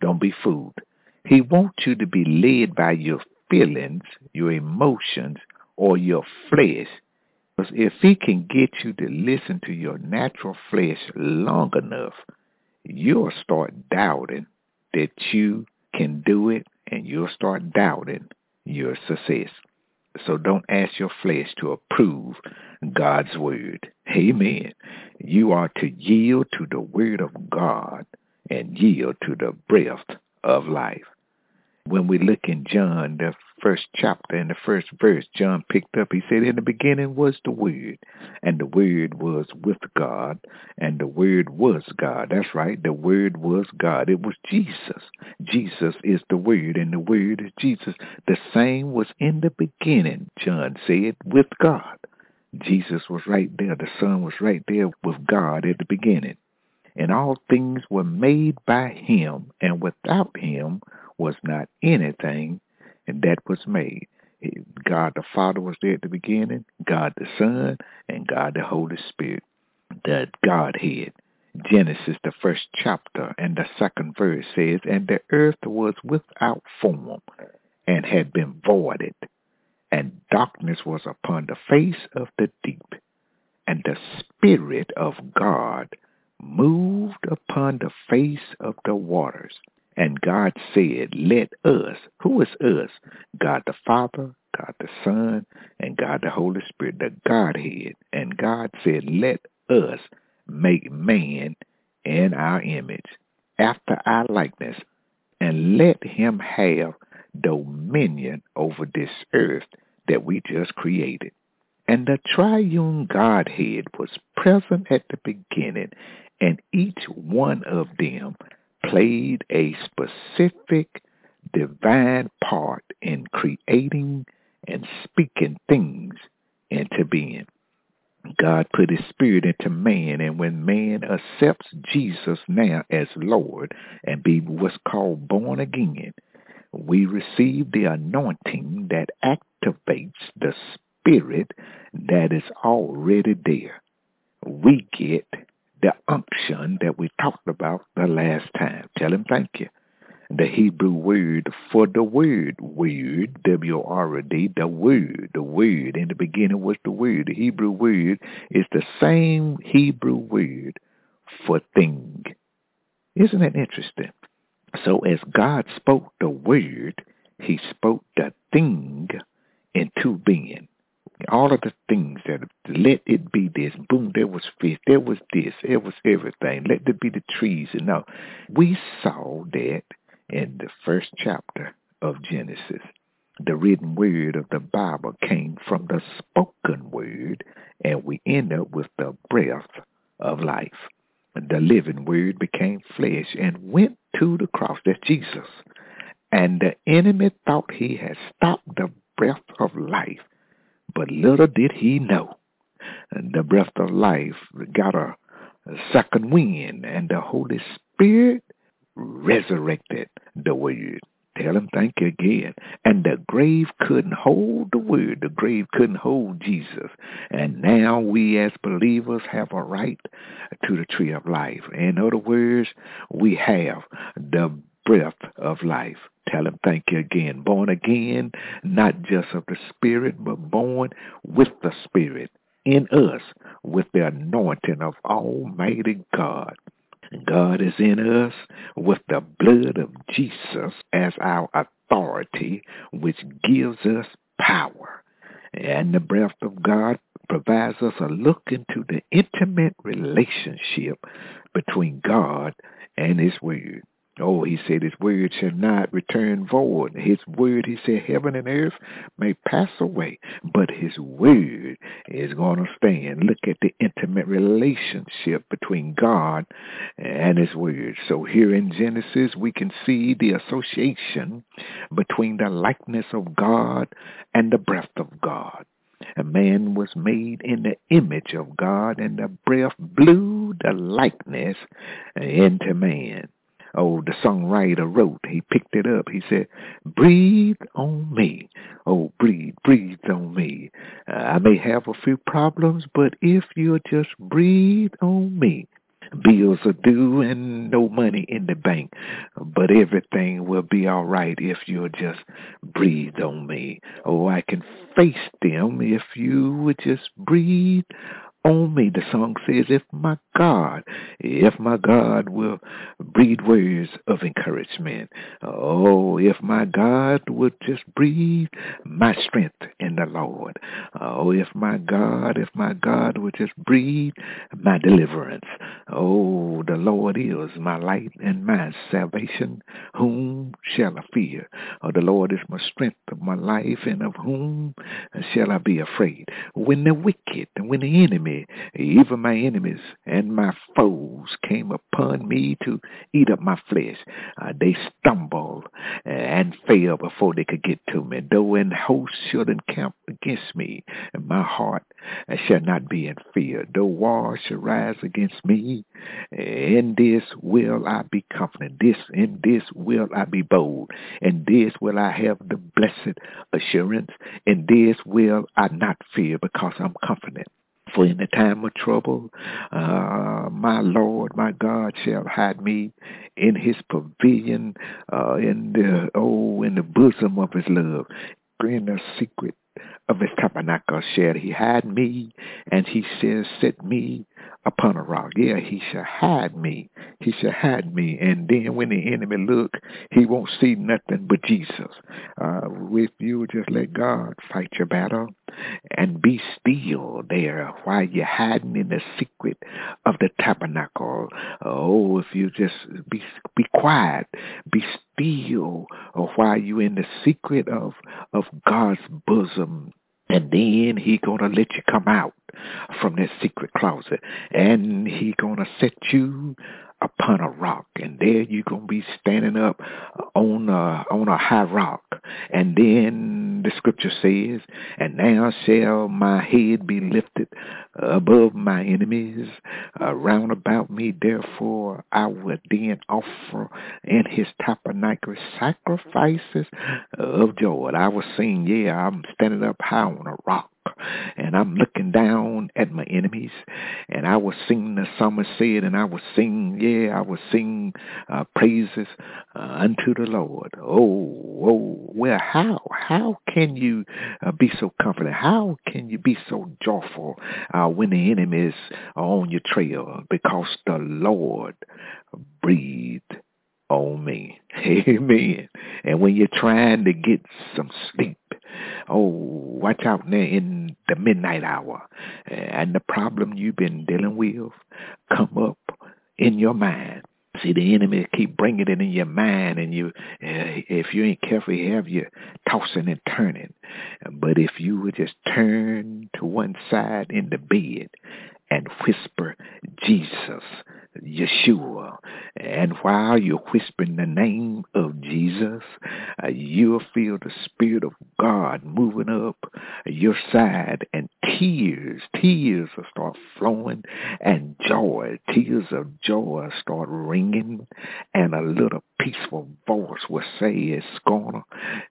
Don't be fooled. He wants you to be led by your feelings, your emotions, or your flesh. Because if he can get you to listen to your natural flesh long enough, you'll start doubting that you can do it and you'll start doubting your success. So don't ask your flesh to approve God's word. Amen. You are to yield to the word of God and yield to the breath of life. When we look in John, the first chapter and the first verse, John picked up, he said, In the beginning was the Word, and the Word was with God, and the Word was God. That's right, the Word was God. It was Jesus. Jesus is the Word, and the Word is Jesus. The same was in the beginning, John said, with God. Jesus was right there. The Son was right there with God at the beginning. And all things were made by him, and without him was not anything and that was made. God the Father was there at the beginning, God the Son, and God the Holy Spirit, the Godhead. Genesis, the first chapter, and the second verse says, And the earth was without form and had been voided, and darkness was upon the face of the deep, and the Spirit of God moved upon the face of the waters. And God said, Let us, who is us? God the Father, God the Son, and God the Holy Spirit, the Godhead. And God said, Let us make man in our image, after our likeness, and let him have dominion over this earth that we just created. And the triune Godhead was present at the beginning, and each one of them played a specific divine part in creating and speaking things into being. God put his spirit into man, and when man accepts Jesus now as Lord and be what's called born again, we receive the anointing that activates the spirit that is already there. We get the unction that we talked about the last time. Tell him thank you. The Hebrew word for the word, word, W-R-D, the word, the word. In the beginning was the word. The Hebrew word is the same Hebrew word for thing. Isn't that interesting? So as God spoke the word, he spoke the thing into being. All of the things that let it be this. Boom, there was fish, there was this, there was everything. Let there be the trees. And now we saw that in the first chapter of Genesis. The written word of the Bible came from the spoken word, and we end up with the breath of life. The living word became flesh and went to the cross. That's Jesus. And the enemy thought he had stopped the breath of life, but little did he know. The breath of life got a, second wind, and the Holy Spirit resurrected the word. Tell him thank you again. And the grave couldn't hold the word. The grave couldn't hold Jesus. And now we as believers have a right to the tree of life. In other words, we have the breath of life. Tell him thank you again. Born again, not just of the Spirit, but born with the Spirit in us with the anointing of Almighty God. God is in us with the blood of Jesus as our authority, which gives us power. And the breath of God provides us a look into the intimate relationship between God and His Word. Oh, he said his word shall not return void. His word, he said, heaven and earth may pass away, but his word is going to stand. Look at the intimate relationship between God and his word. So here in Genesis, we can see the association between the likeness of God and the breath of God. A man was made in the image of God, and the breath blew the likeness into man oh, the songwriter wrote. He picked it up. He said, breathe on me. Oh, breathe, breathe on me. Uh, I may have a few problems, but if you'll just breathe on me, bills are due and no money in the bank, but everything will be all right if you'll just breathe on me. Oh, I can face them if you would just breathe on me. The song says, if my God, if my God will breathe words of encouragement. Oh, if my God would just breathe my strength in the Lord. Oh, if my God, if my God would just breathe my deliverance. Oh, the Lord is my light and my salvation. Whom shall I fear? Oh, the Lord is my strength of my life, and of whom shall I be afraid? When the wicked, when the enemy, even my enemies and my foes came upon me to eat up my flesh, uh, they stumbled and fell before they could get to me. Though an host should encamp against me, and my heart shall not be in fear. Though war should rise against me, in this will I be confident. This in this will I be bold. In this will I have the blessed assurance. In this will I not fear because I'm confident For in the time of trouble, uh, my Lord, my God shall hide me in his pavilion, uh, in the, oh, in the bosom of his love, in the secret of his tabernacle shall he hide me, and he shall set me upon a rock. Yeah, he shall hide me. He shall hide me. And then when the enemy look, he won't see nothing but Jesus. Uh, if you just let God fight your battle and be still there while you're hiding in the secret of the tabernacle. Oh, if you just be be quiet, be still while you're in the secret of of God's bosom and then he gonna let you come out from that secret closet. And he gonna set you upon a rock. And there you gonna be standing up on a, on a high rock. And then the scripture says, And now shall my head be lifted above my enemies around about me. Therefore I will then offer in his tabernacle sacrifices of joy. I was saying, yeah, I'm standing up high on a rock and I'm looking down at my enemies, and I was singing the psalmist said, and I was singing, yeah, I was singing uh, praises uh, unto the Lord. Oh, oh, well, how, how can you uh, be so confident? How can you be so joyful uh, when the enemies are on your trail? Because the Lord breathed on me. Amen. And when you're trying to get some sleep, oh, watch out there in the midnight hour. And the problem you've been dealing with come up in your mind. See, the enemy keep bringing it in your mind, and you, uh, if you ain't careful, you have you tossing and turning. But if you would just turn to one side in the bed and whisper Jesus, Yeshua. And while you're whispering the name of Jesus, uh, you'll feel the Spirit of God moving up your side and tears, tears will start flowing and joy, tears of joy start ringing and a little peaceful voice will say it's gonna,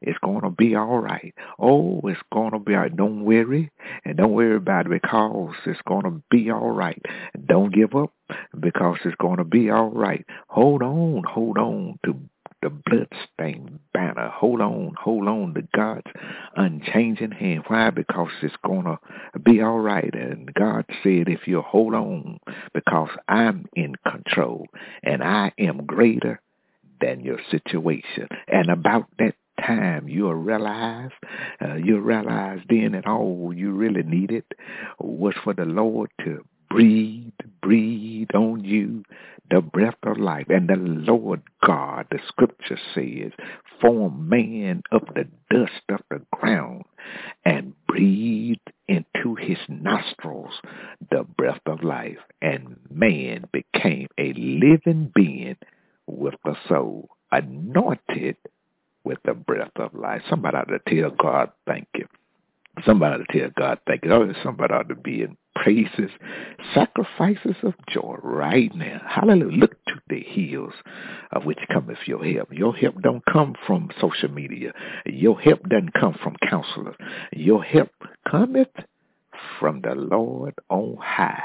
it's gonna be all right. Oh, it's gonna be all right. Don't worry and don't worry about it because it's gonna be all right. Don't give up because it's gonna be all right. Hold on, hold on to the bloodstained banner. Hold on, hold on to God's unchanging hand. Why? Because it's going to be all right. And God said, if you hold on, because I'm in control and I am greater than your situation. And about that time you'll realize, uh, you'll realize then that all you really needed was for the Lord to breathe, breathe on you the breath of life. And the Lord God, the scripture says, form man of the dust of the ground and breathe into his nostrils the breath of life. And man became a living being with a soul, anointed with the breath of life. Somebody ought to tell God, thank you. Somebody ought to tell God, thank you. Oh, somebody ought to be in praises, sacrifices of joy right now. Hallelujah. Look to the hills of which cometh your help. Your help don't come from social media. Your help doesn't come from counselors. Your help cometh from the Lord on high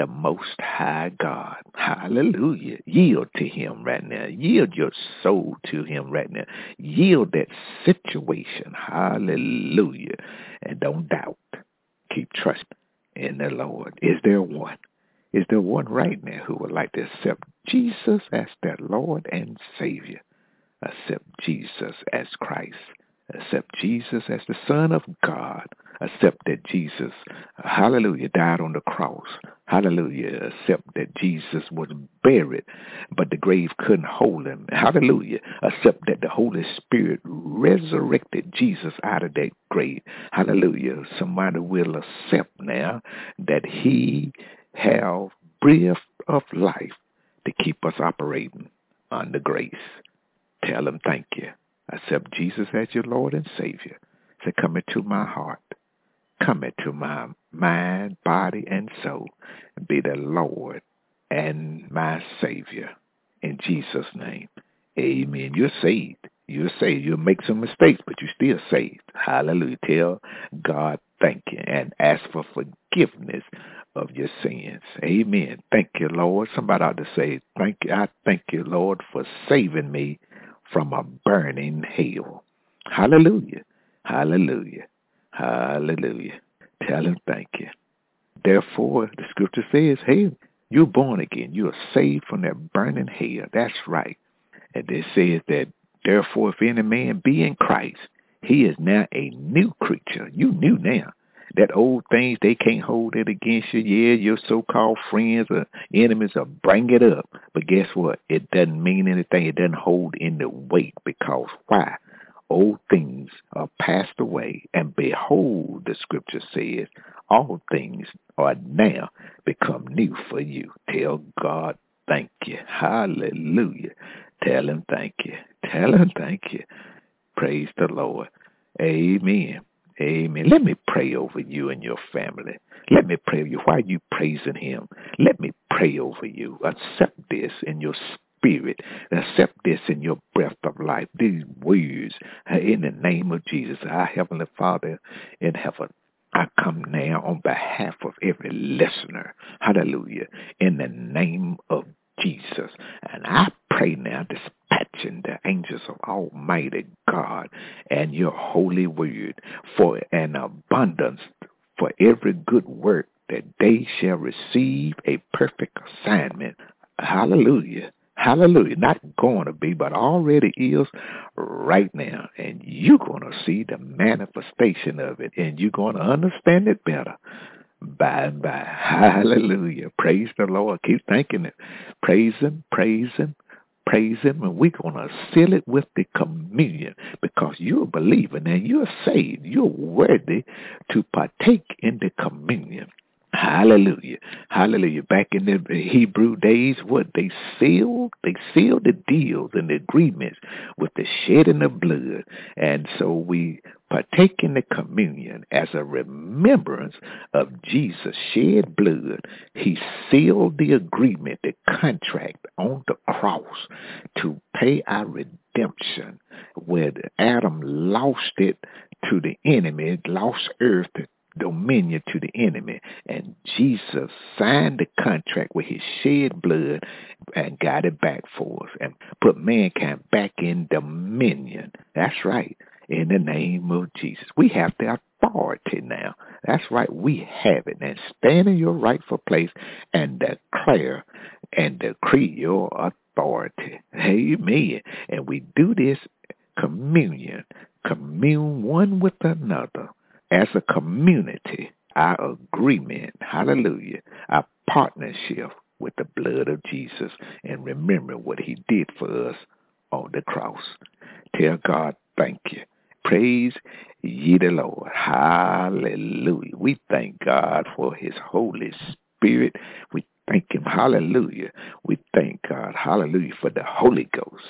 the Most High God. Hallelujah. Yield to Him right now. Yield your soul to Him right now. Yield that situation. Hallelujah. And don't doubt. Keep trusting in the Lord. Is there one? Is there one right now who would like to accept Jesus as their Lord and Savior? Accept Jesus as Christ. Accept Jesus as the Son of God accept that Jesus, hallelujah, died on the cross. Hallelujah. Accept that Jesus was buried, but the grave couldn't hold him. Hallelujah. Accept that the Holy Spirit resurrected Jesus out of that grave. Hallelujah. Somebody will accept now that he have breath of life to keep us operating under grace. Tell him thank you. Accept Jesus as your Lord and Savior. Say, come into my heart come into my mind, body, and soul. and Be the Lord and my Savior. In Jesus' name. Amen. You're saved. You're saved. You'll make some mistakes, but you're still saved. Hallelujah. Tell God thank you and ask for forgiveness of your sins. Amen. Thank you, Lord. Somebody ought to say, thank you. I thank you, Lord, for saving me from a burning hell. Hallelujah. Hallelujah. Hallelujah. Tell him thank you. Therefore, the scripture says, hey, you're born again. You are saved from that burning hell. That's right. And it says that, therefore, if any man be in Christ, he is now a new creature. You new now. That old things, they can't hold it against you. Yeah, your so-called friends or enemies will bring it up. But guess what? It doesn't mean anything. It doesn't hold any weight because why? Old things are passed away, and behold, the scripture says, all things are now become new for you. Tell God thank you. Hallelujah. Tell him thank you. Tell him thank you. Praise the Lord. Amen. Amen. Let me pray over you and your family. Let me pray over you. Why are you praising him? Let me pray over you. Accept this in your spirit. Accept this in your breath of life. These words in the name of Jesus. Our Heavenly Father in heaven. I come now on behalf of every listener. Hallelujah. In the name of Jesus. And I pray now, dispatching the angels of Almighty God and your holy word for an abundance for every good work that they shall receive a perfect assignment. Hallelujah. Hallelujah. Not going to be, but already is right now. And you're going to see the manifestation of it. And you're going to understand it better by and by. Hallelujah. Praise the Lord. Keep thanking it. Praise Him, praise Him, praise Him. And we're going to seal it with the communion because you're believing and you're saved. You're worthy to partake in the communion. Hallelujah. Hallelujah. Back in the Hebrew days, what they sealed, they sealed the deals and the agreements with the shedding of blood. And so we partake in the communion as a remembrance of Jesus' shed blood. He sealed the agreement, the contract on the cross to pay our redemption where Adam lost it to the enemy, lost earth dominion to the enemy. And Jesus signed the contract with his shed blood and got it back for us and put mankind back in dominion. That's right. In the name of Jesus. We have the authority now. That's right. We have it. And stand in your rightful place and declare and decree your authority. Amen. And we do this communion, commune one with another as a community, our agreement, hallelujah, our partnership with the blood of Jesus and remember what he did for us on the cross. Tell God, thank you. Praise ye the Lord. Hallelujah. We thank God for his Holy Spirit. We thank him. Hallelujah. We thank God. Hallelujah for the Holy Ghost.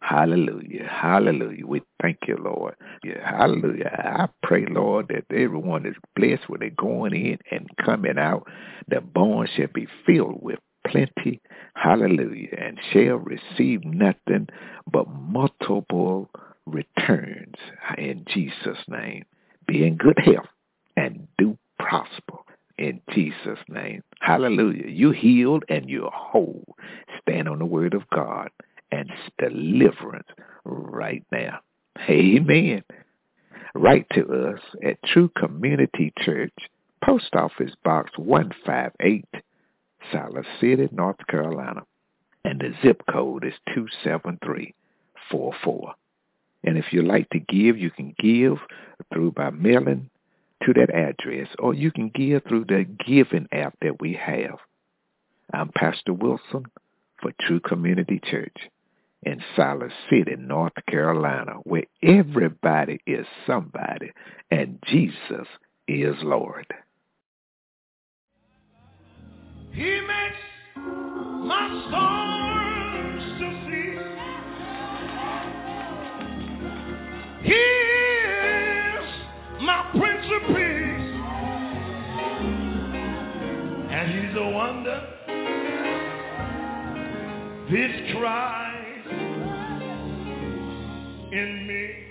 Hallelujah. Hallelujah. We thank you, Lord. Yeah, hallelujah. I pray, Lord, that everyone is blessed when they're going in and coming out. The barn shall be filled with plenty. Hallelujah. And shall receive nothing but multiple returns in Jesus' name. Be in good health and do prosper in Jesus' name. Hallelujah. You healed and you're whole. Stand on the word of God and deliverance right now. Amen. Write to us at True Community Church, Post Office Box 158, Siler City, North Carolina. And the zip code is 27344. And if you'd like to give, you can give through by mailing to that address, or you can give through the giving app that we have. I'm Pastor Wilson for True Community Church in Siler City, North Carolina, where everybody is somebody and Jesus is Lord. He makes my storms to cease. He This Christ in me.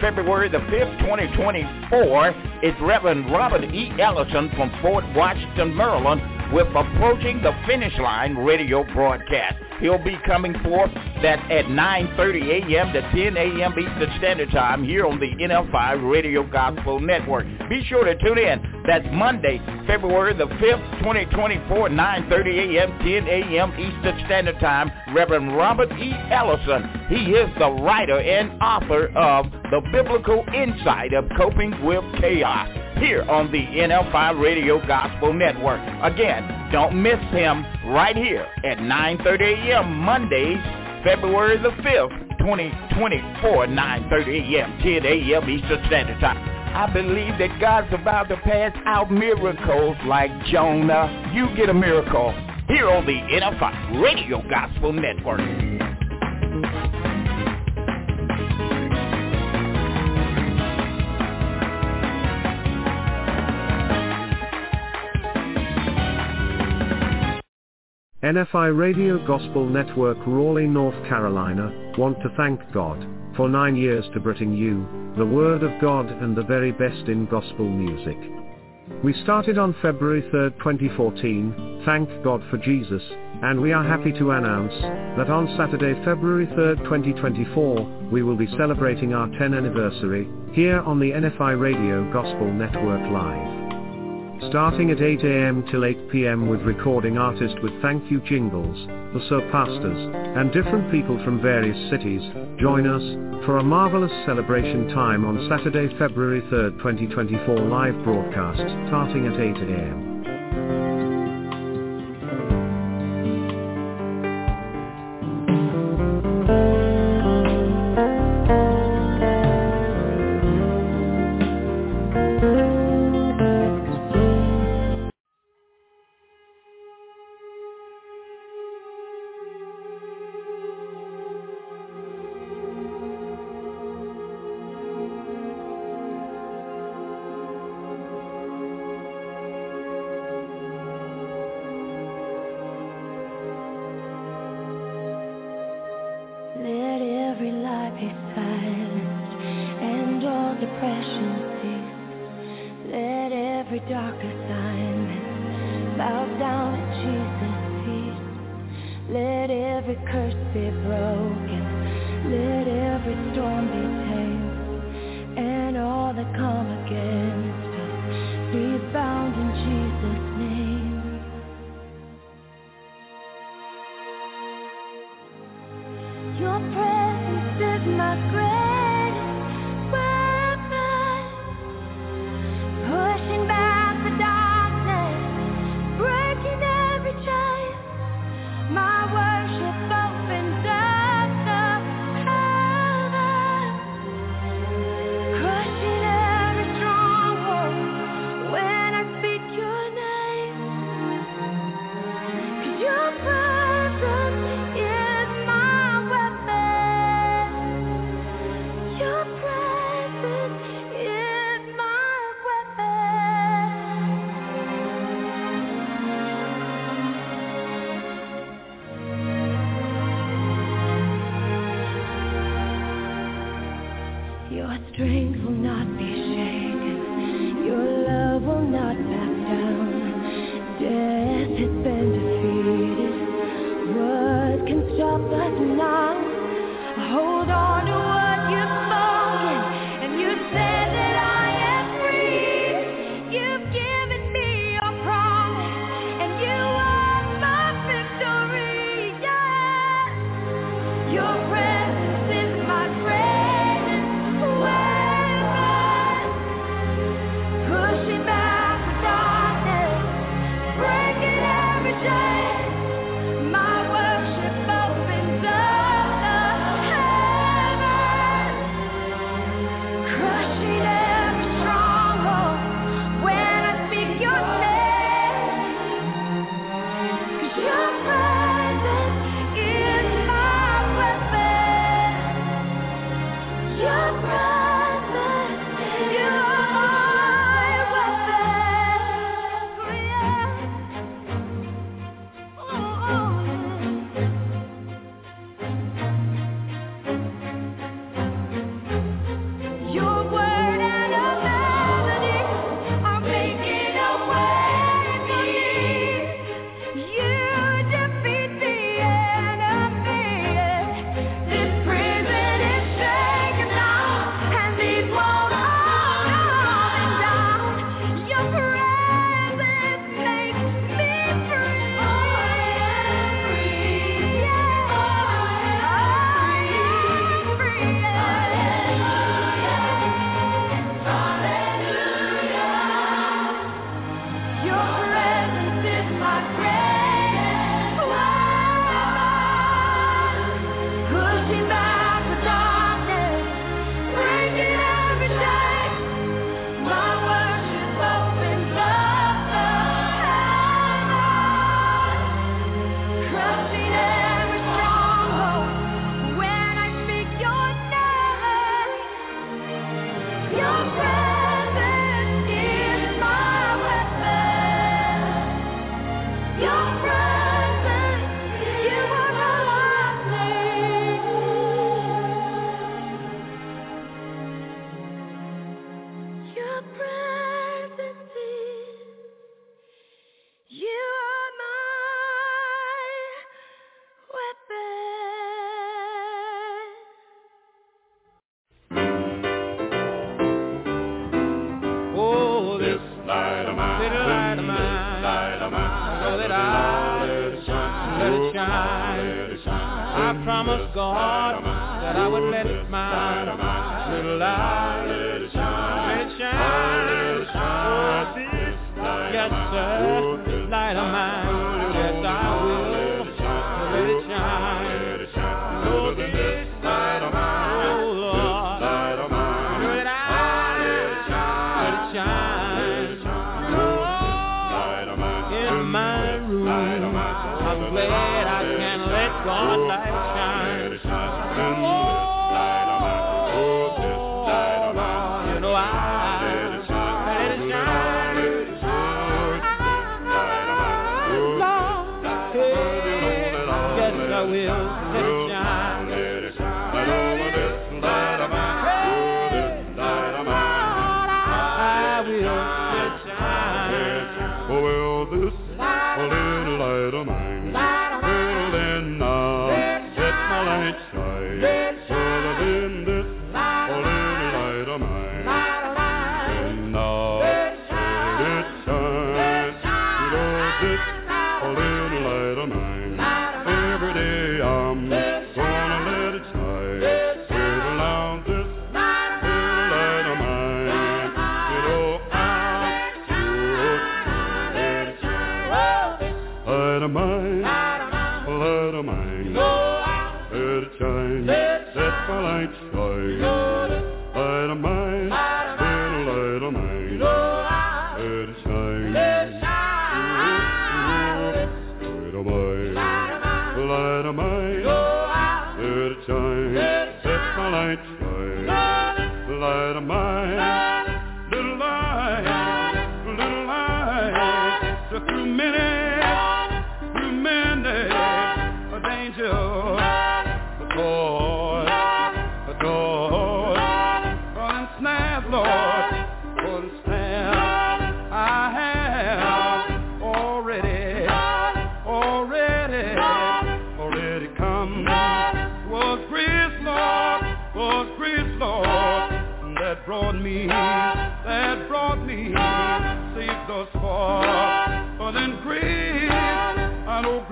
February the 5th, 2024 is Reverend Robert E. Ellison from Fort Washington, Maryland with Approaching the Finish Line radio broadcast. He'll be coming forth that at 9.30 a.m. to 10 a.m. Eastern Standard Time here on the NFI Radio Gospel Network. Be sure to tune in. That's Monday, February the 5th, 2024, 9.30 a.m., 10 a.m. Eastern Standard Time. Reverend Robert E. Ellison. He is the writer and author of The Biblical Insight of Coping with Chaos here on the NFI Radio Gospel Network. Again, don't miss him right here at 9.30 a.m. Mondays, February the 5th, 2024, 9.30 a.m., 10 a.m. Eastern Standard Time. I believe that God's about to pass out miracles like Jonah. You get a miracle here on the NFI Radio Gospel Network. NFI Radio Gospel Network Raleigh, North Carolina, want to thank God for nine years to bring you the Word of God and the very best in gospel music. We started on February 3, 2014, thank God for Jesus, and we are happy to announce that on Saturday, February 3, 2024, we will be celebrating our 10th anniversary here on the NFI Radio Gospel Network Live starting at 8 a.m. till 8 p.m. with recording artists with thank you jingles, the so pastors, and different people from various cities. Join us for a marvelous celebration time on Saturday, February 3, 2024 live broadcast starting at 8 I'm glad I can let God light shine.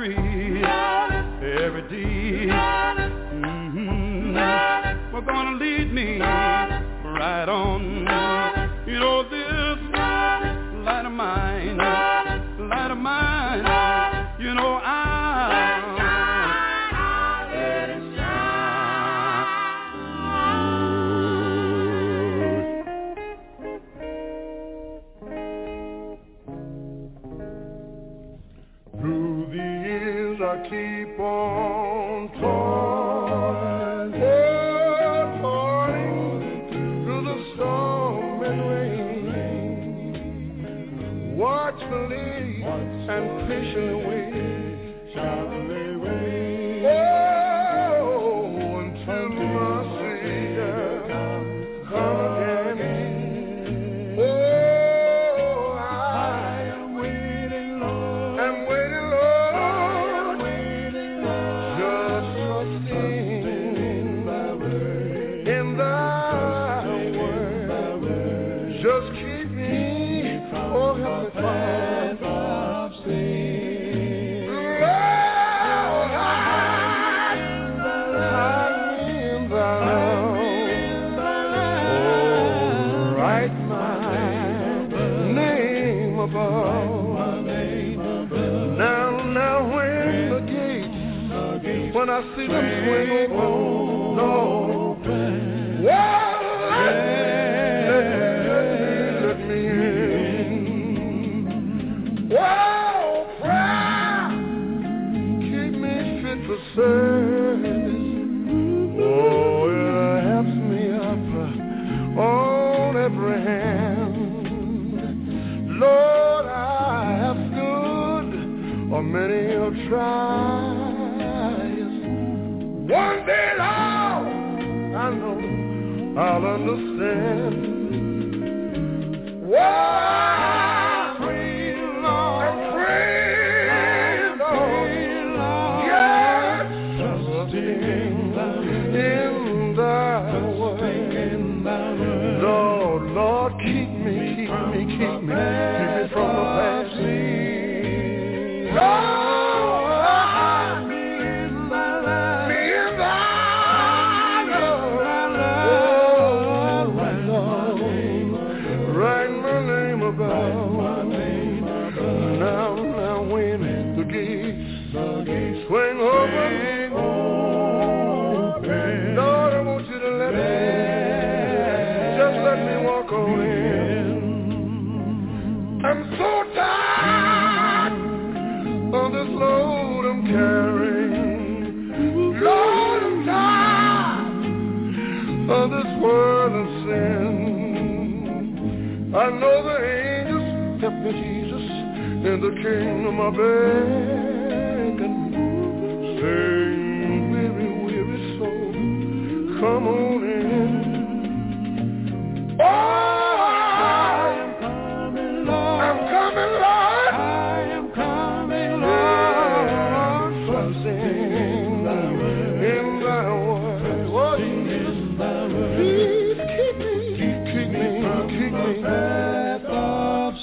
free.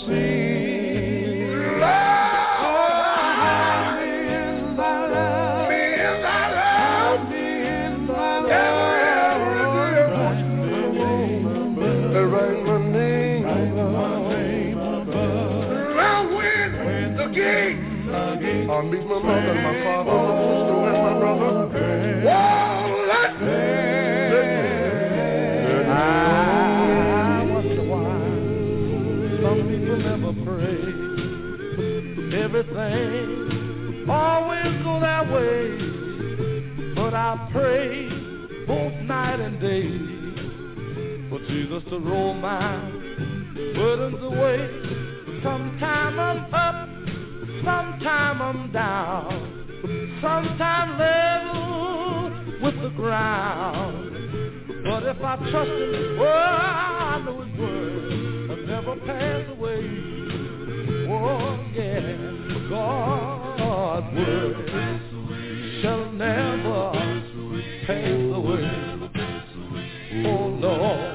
see. just to roll my burdens away. Sometime I'm up, sometime I'm down, sometime level with the ground. But if I trust Him, oh, I know His word will never pass away. Oh yeah, God's word shall never pass away. Oh Lord.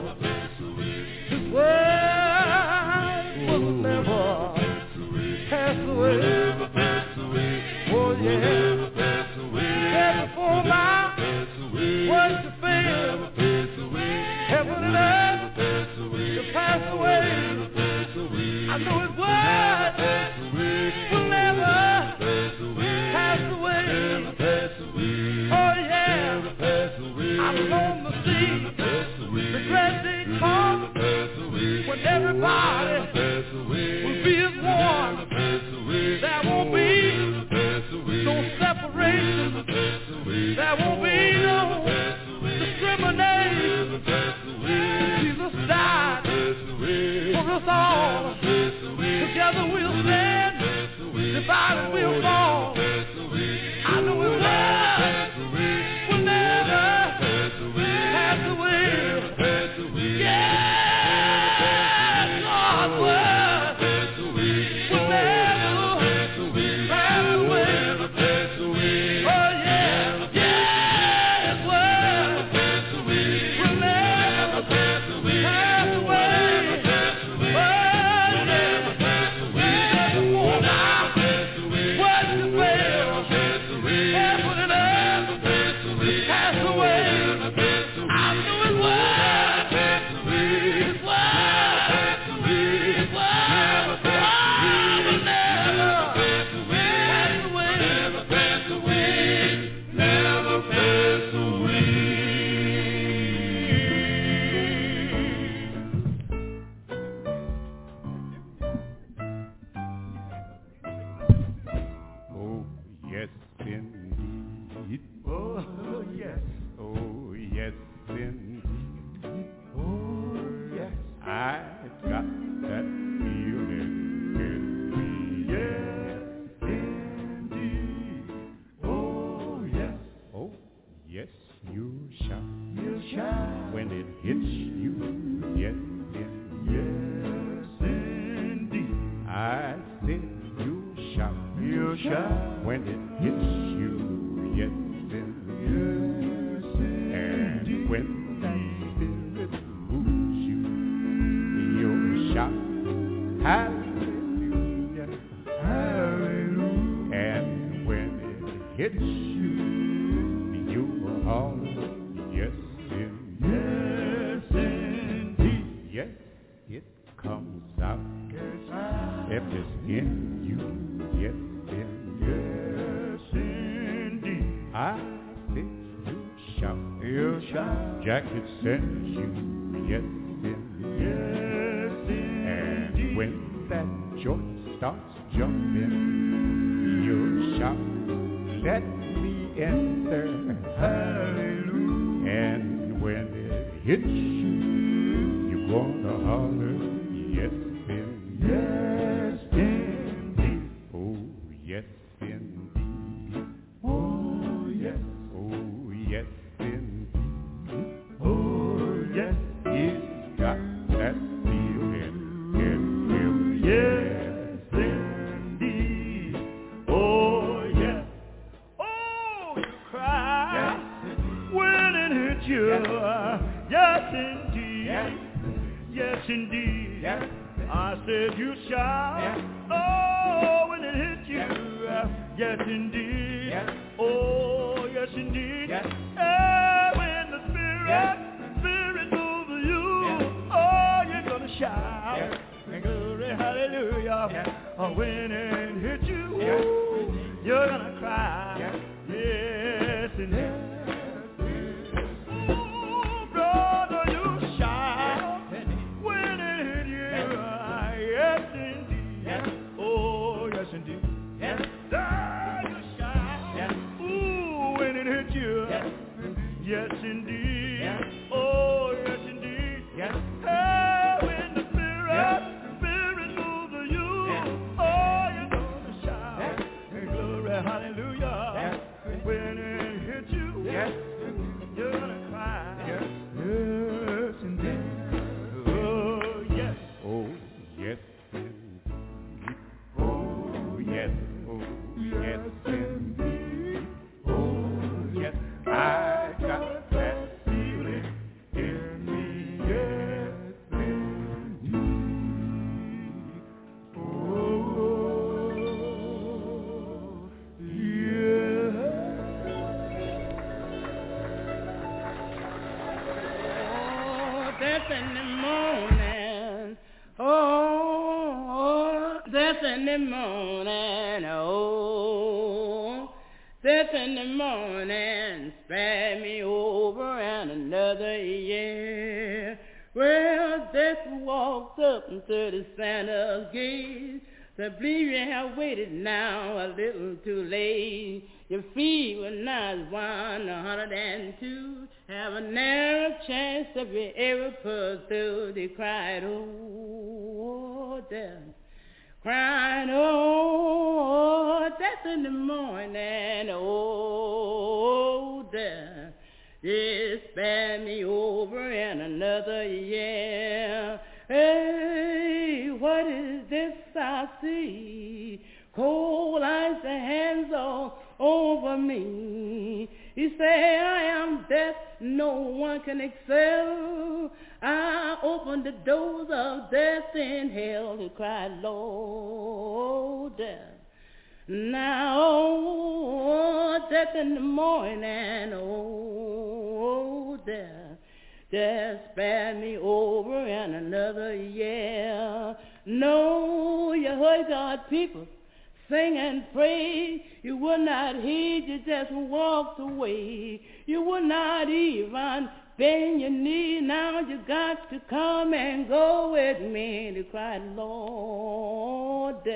Yes, indeed. The morning. Oh, that's in the morning. Spread me over and another year. Well, that's walked up to the Santa's gate. I believe you have waited now a little too late. Your feet were not one hundred and two. Have a narrow chance to be ever pursued. They cried, oh, death. Crying, oh, death in the morning. Oh, death. Just spare me over in another year. Hey, what is this I see? Cold ice and hands all over me. You said, I am death, no one can excel. I opened the doors of death and hell. He cried, Lord, death. Now, oh, death in the morning, oh, death. Just spare me over and another year. No, you heard God people sing and pray. You would not heed, you just walked away. You would not even bend your knee. Now you got to come and go with me. They cried, Lord.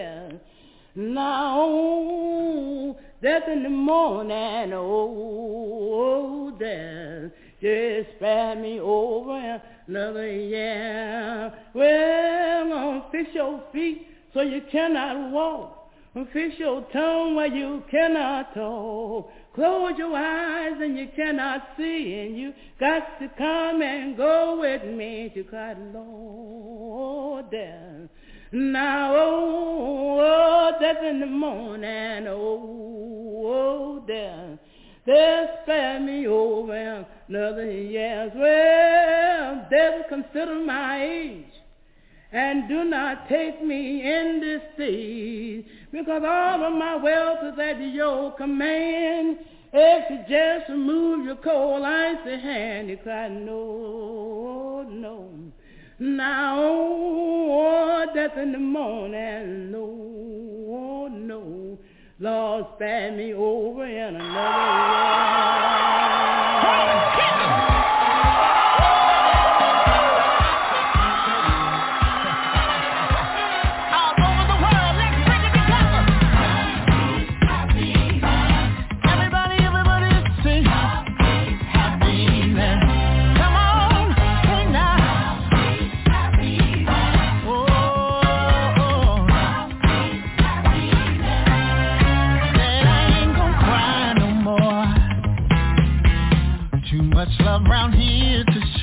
Now, death in the morning, oh, oh death. Just spare me over another year. Well, I'm gonna fix your feet so you cannot walk. Fix your tongue where you cannot talk. Close your eyes and you cannot see, and you got to come and go with me to God, Lord. Now, oh, oh, death in the morning, oh, oh, death. They'll spare me over another year. Well, devil, consider my age and do not take me in this stage because all of my wealth is at your command. If you just remove your cold icy hand, you cry, no, no. Now, oh, death in the morning, no, no. Lord, spare me over in another year.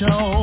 show.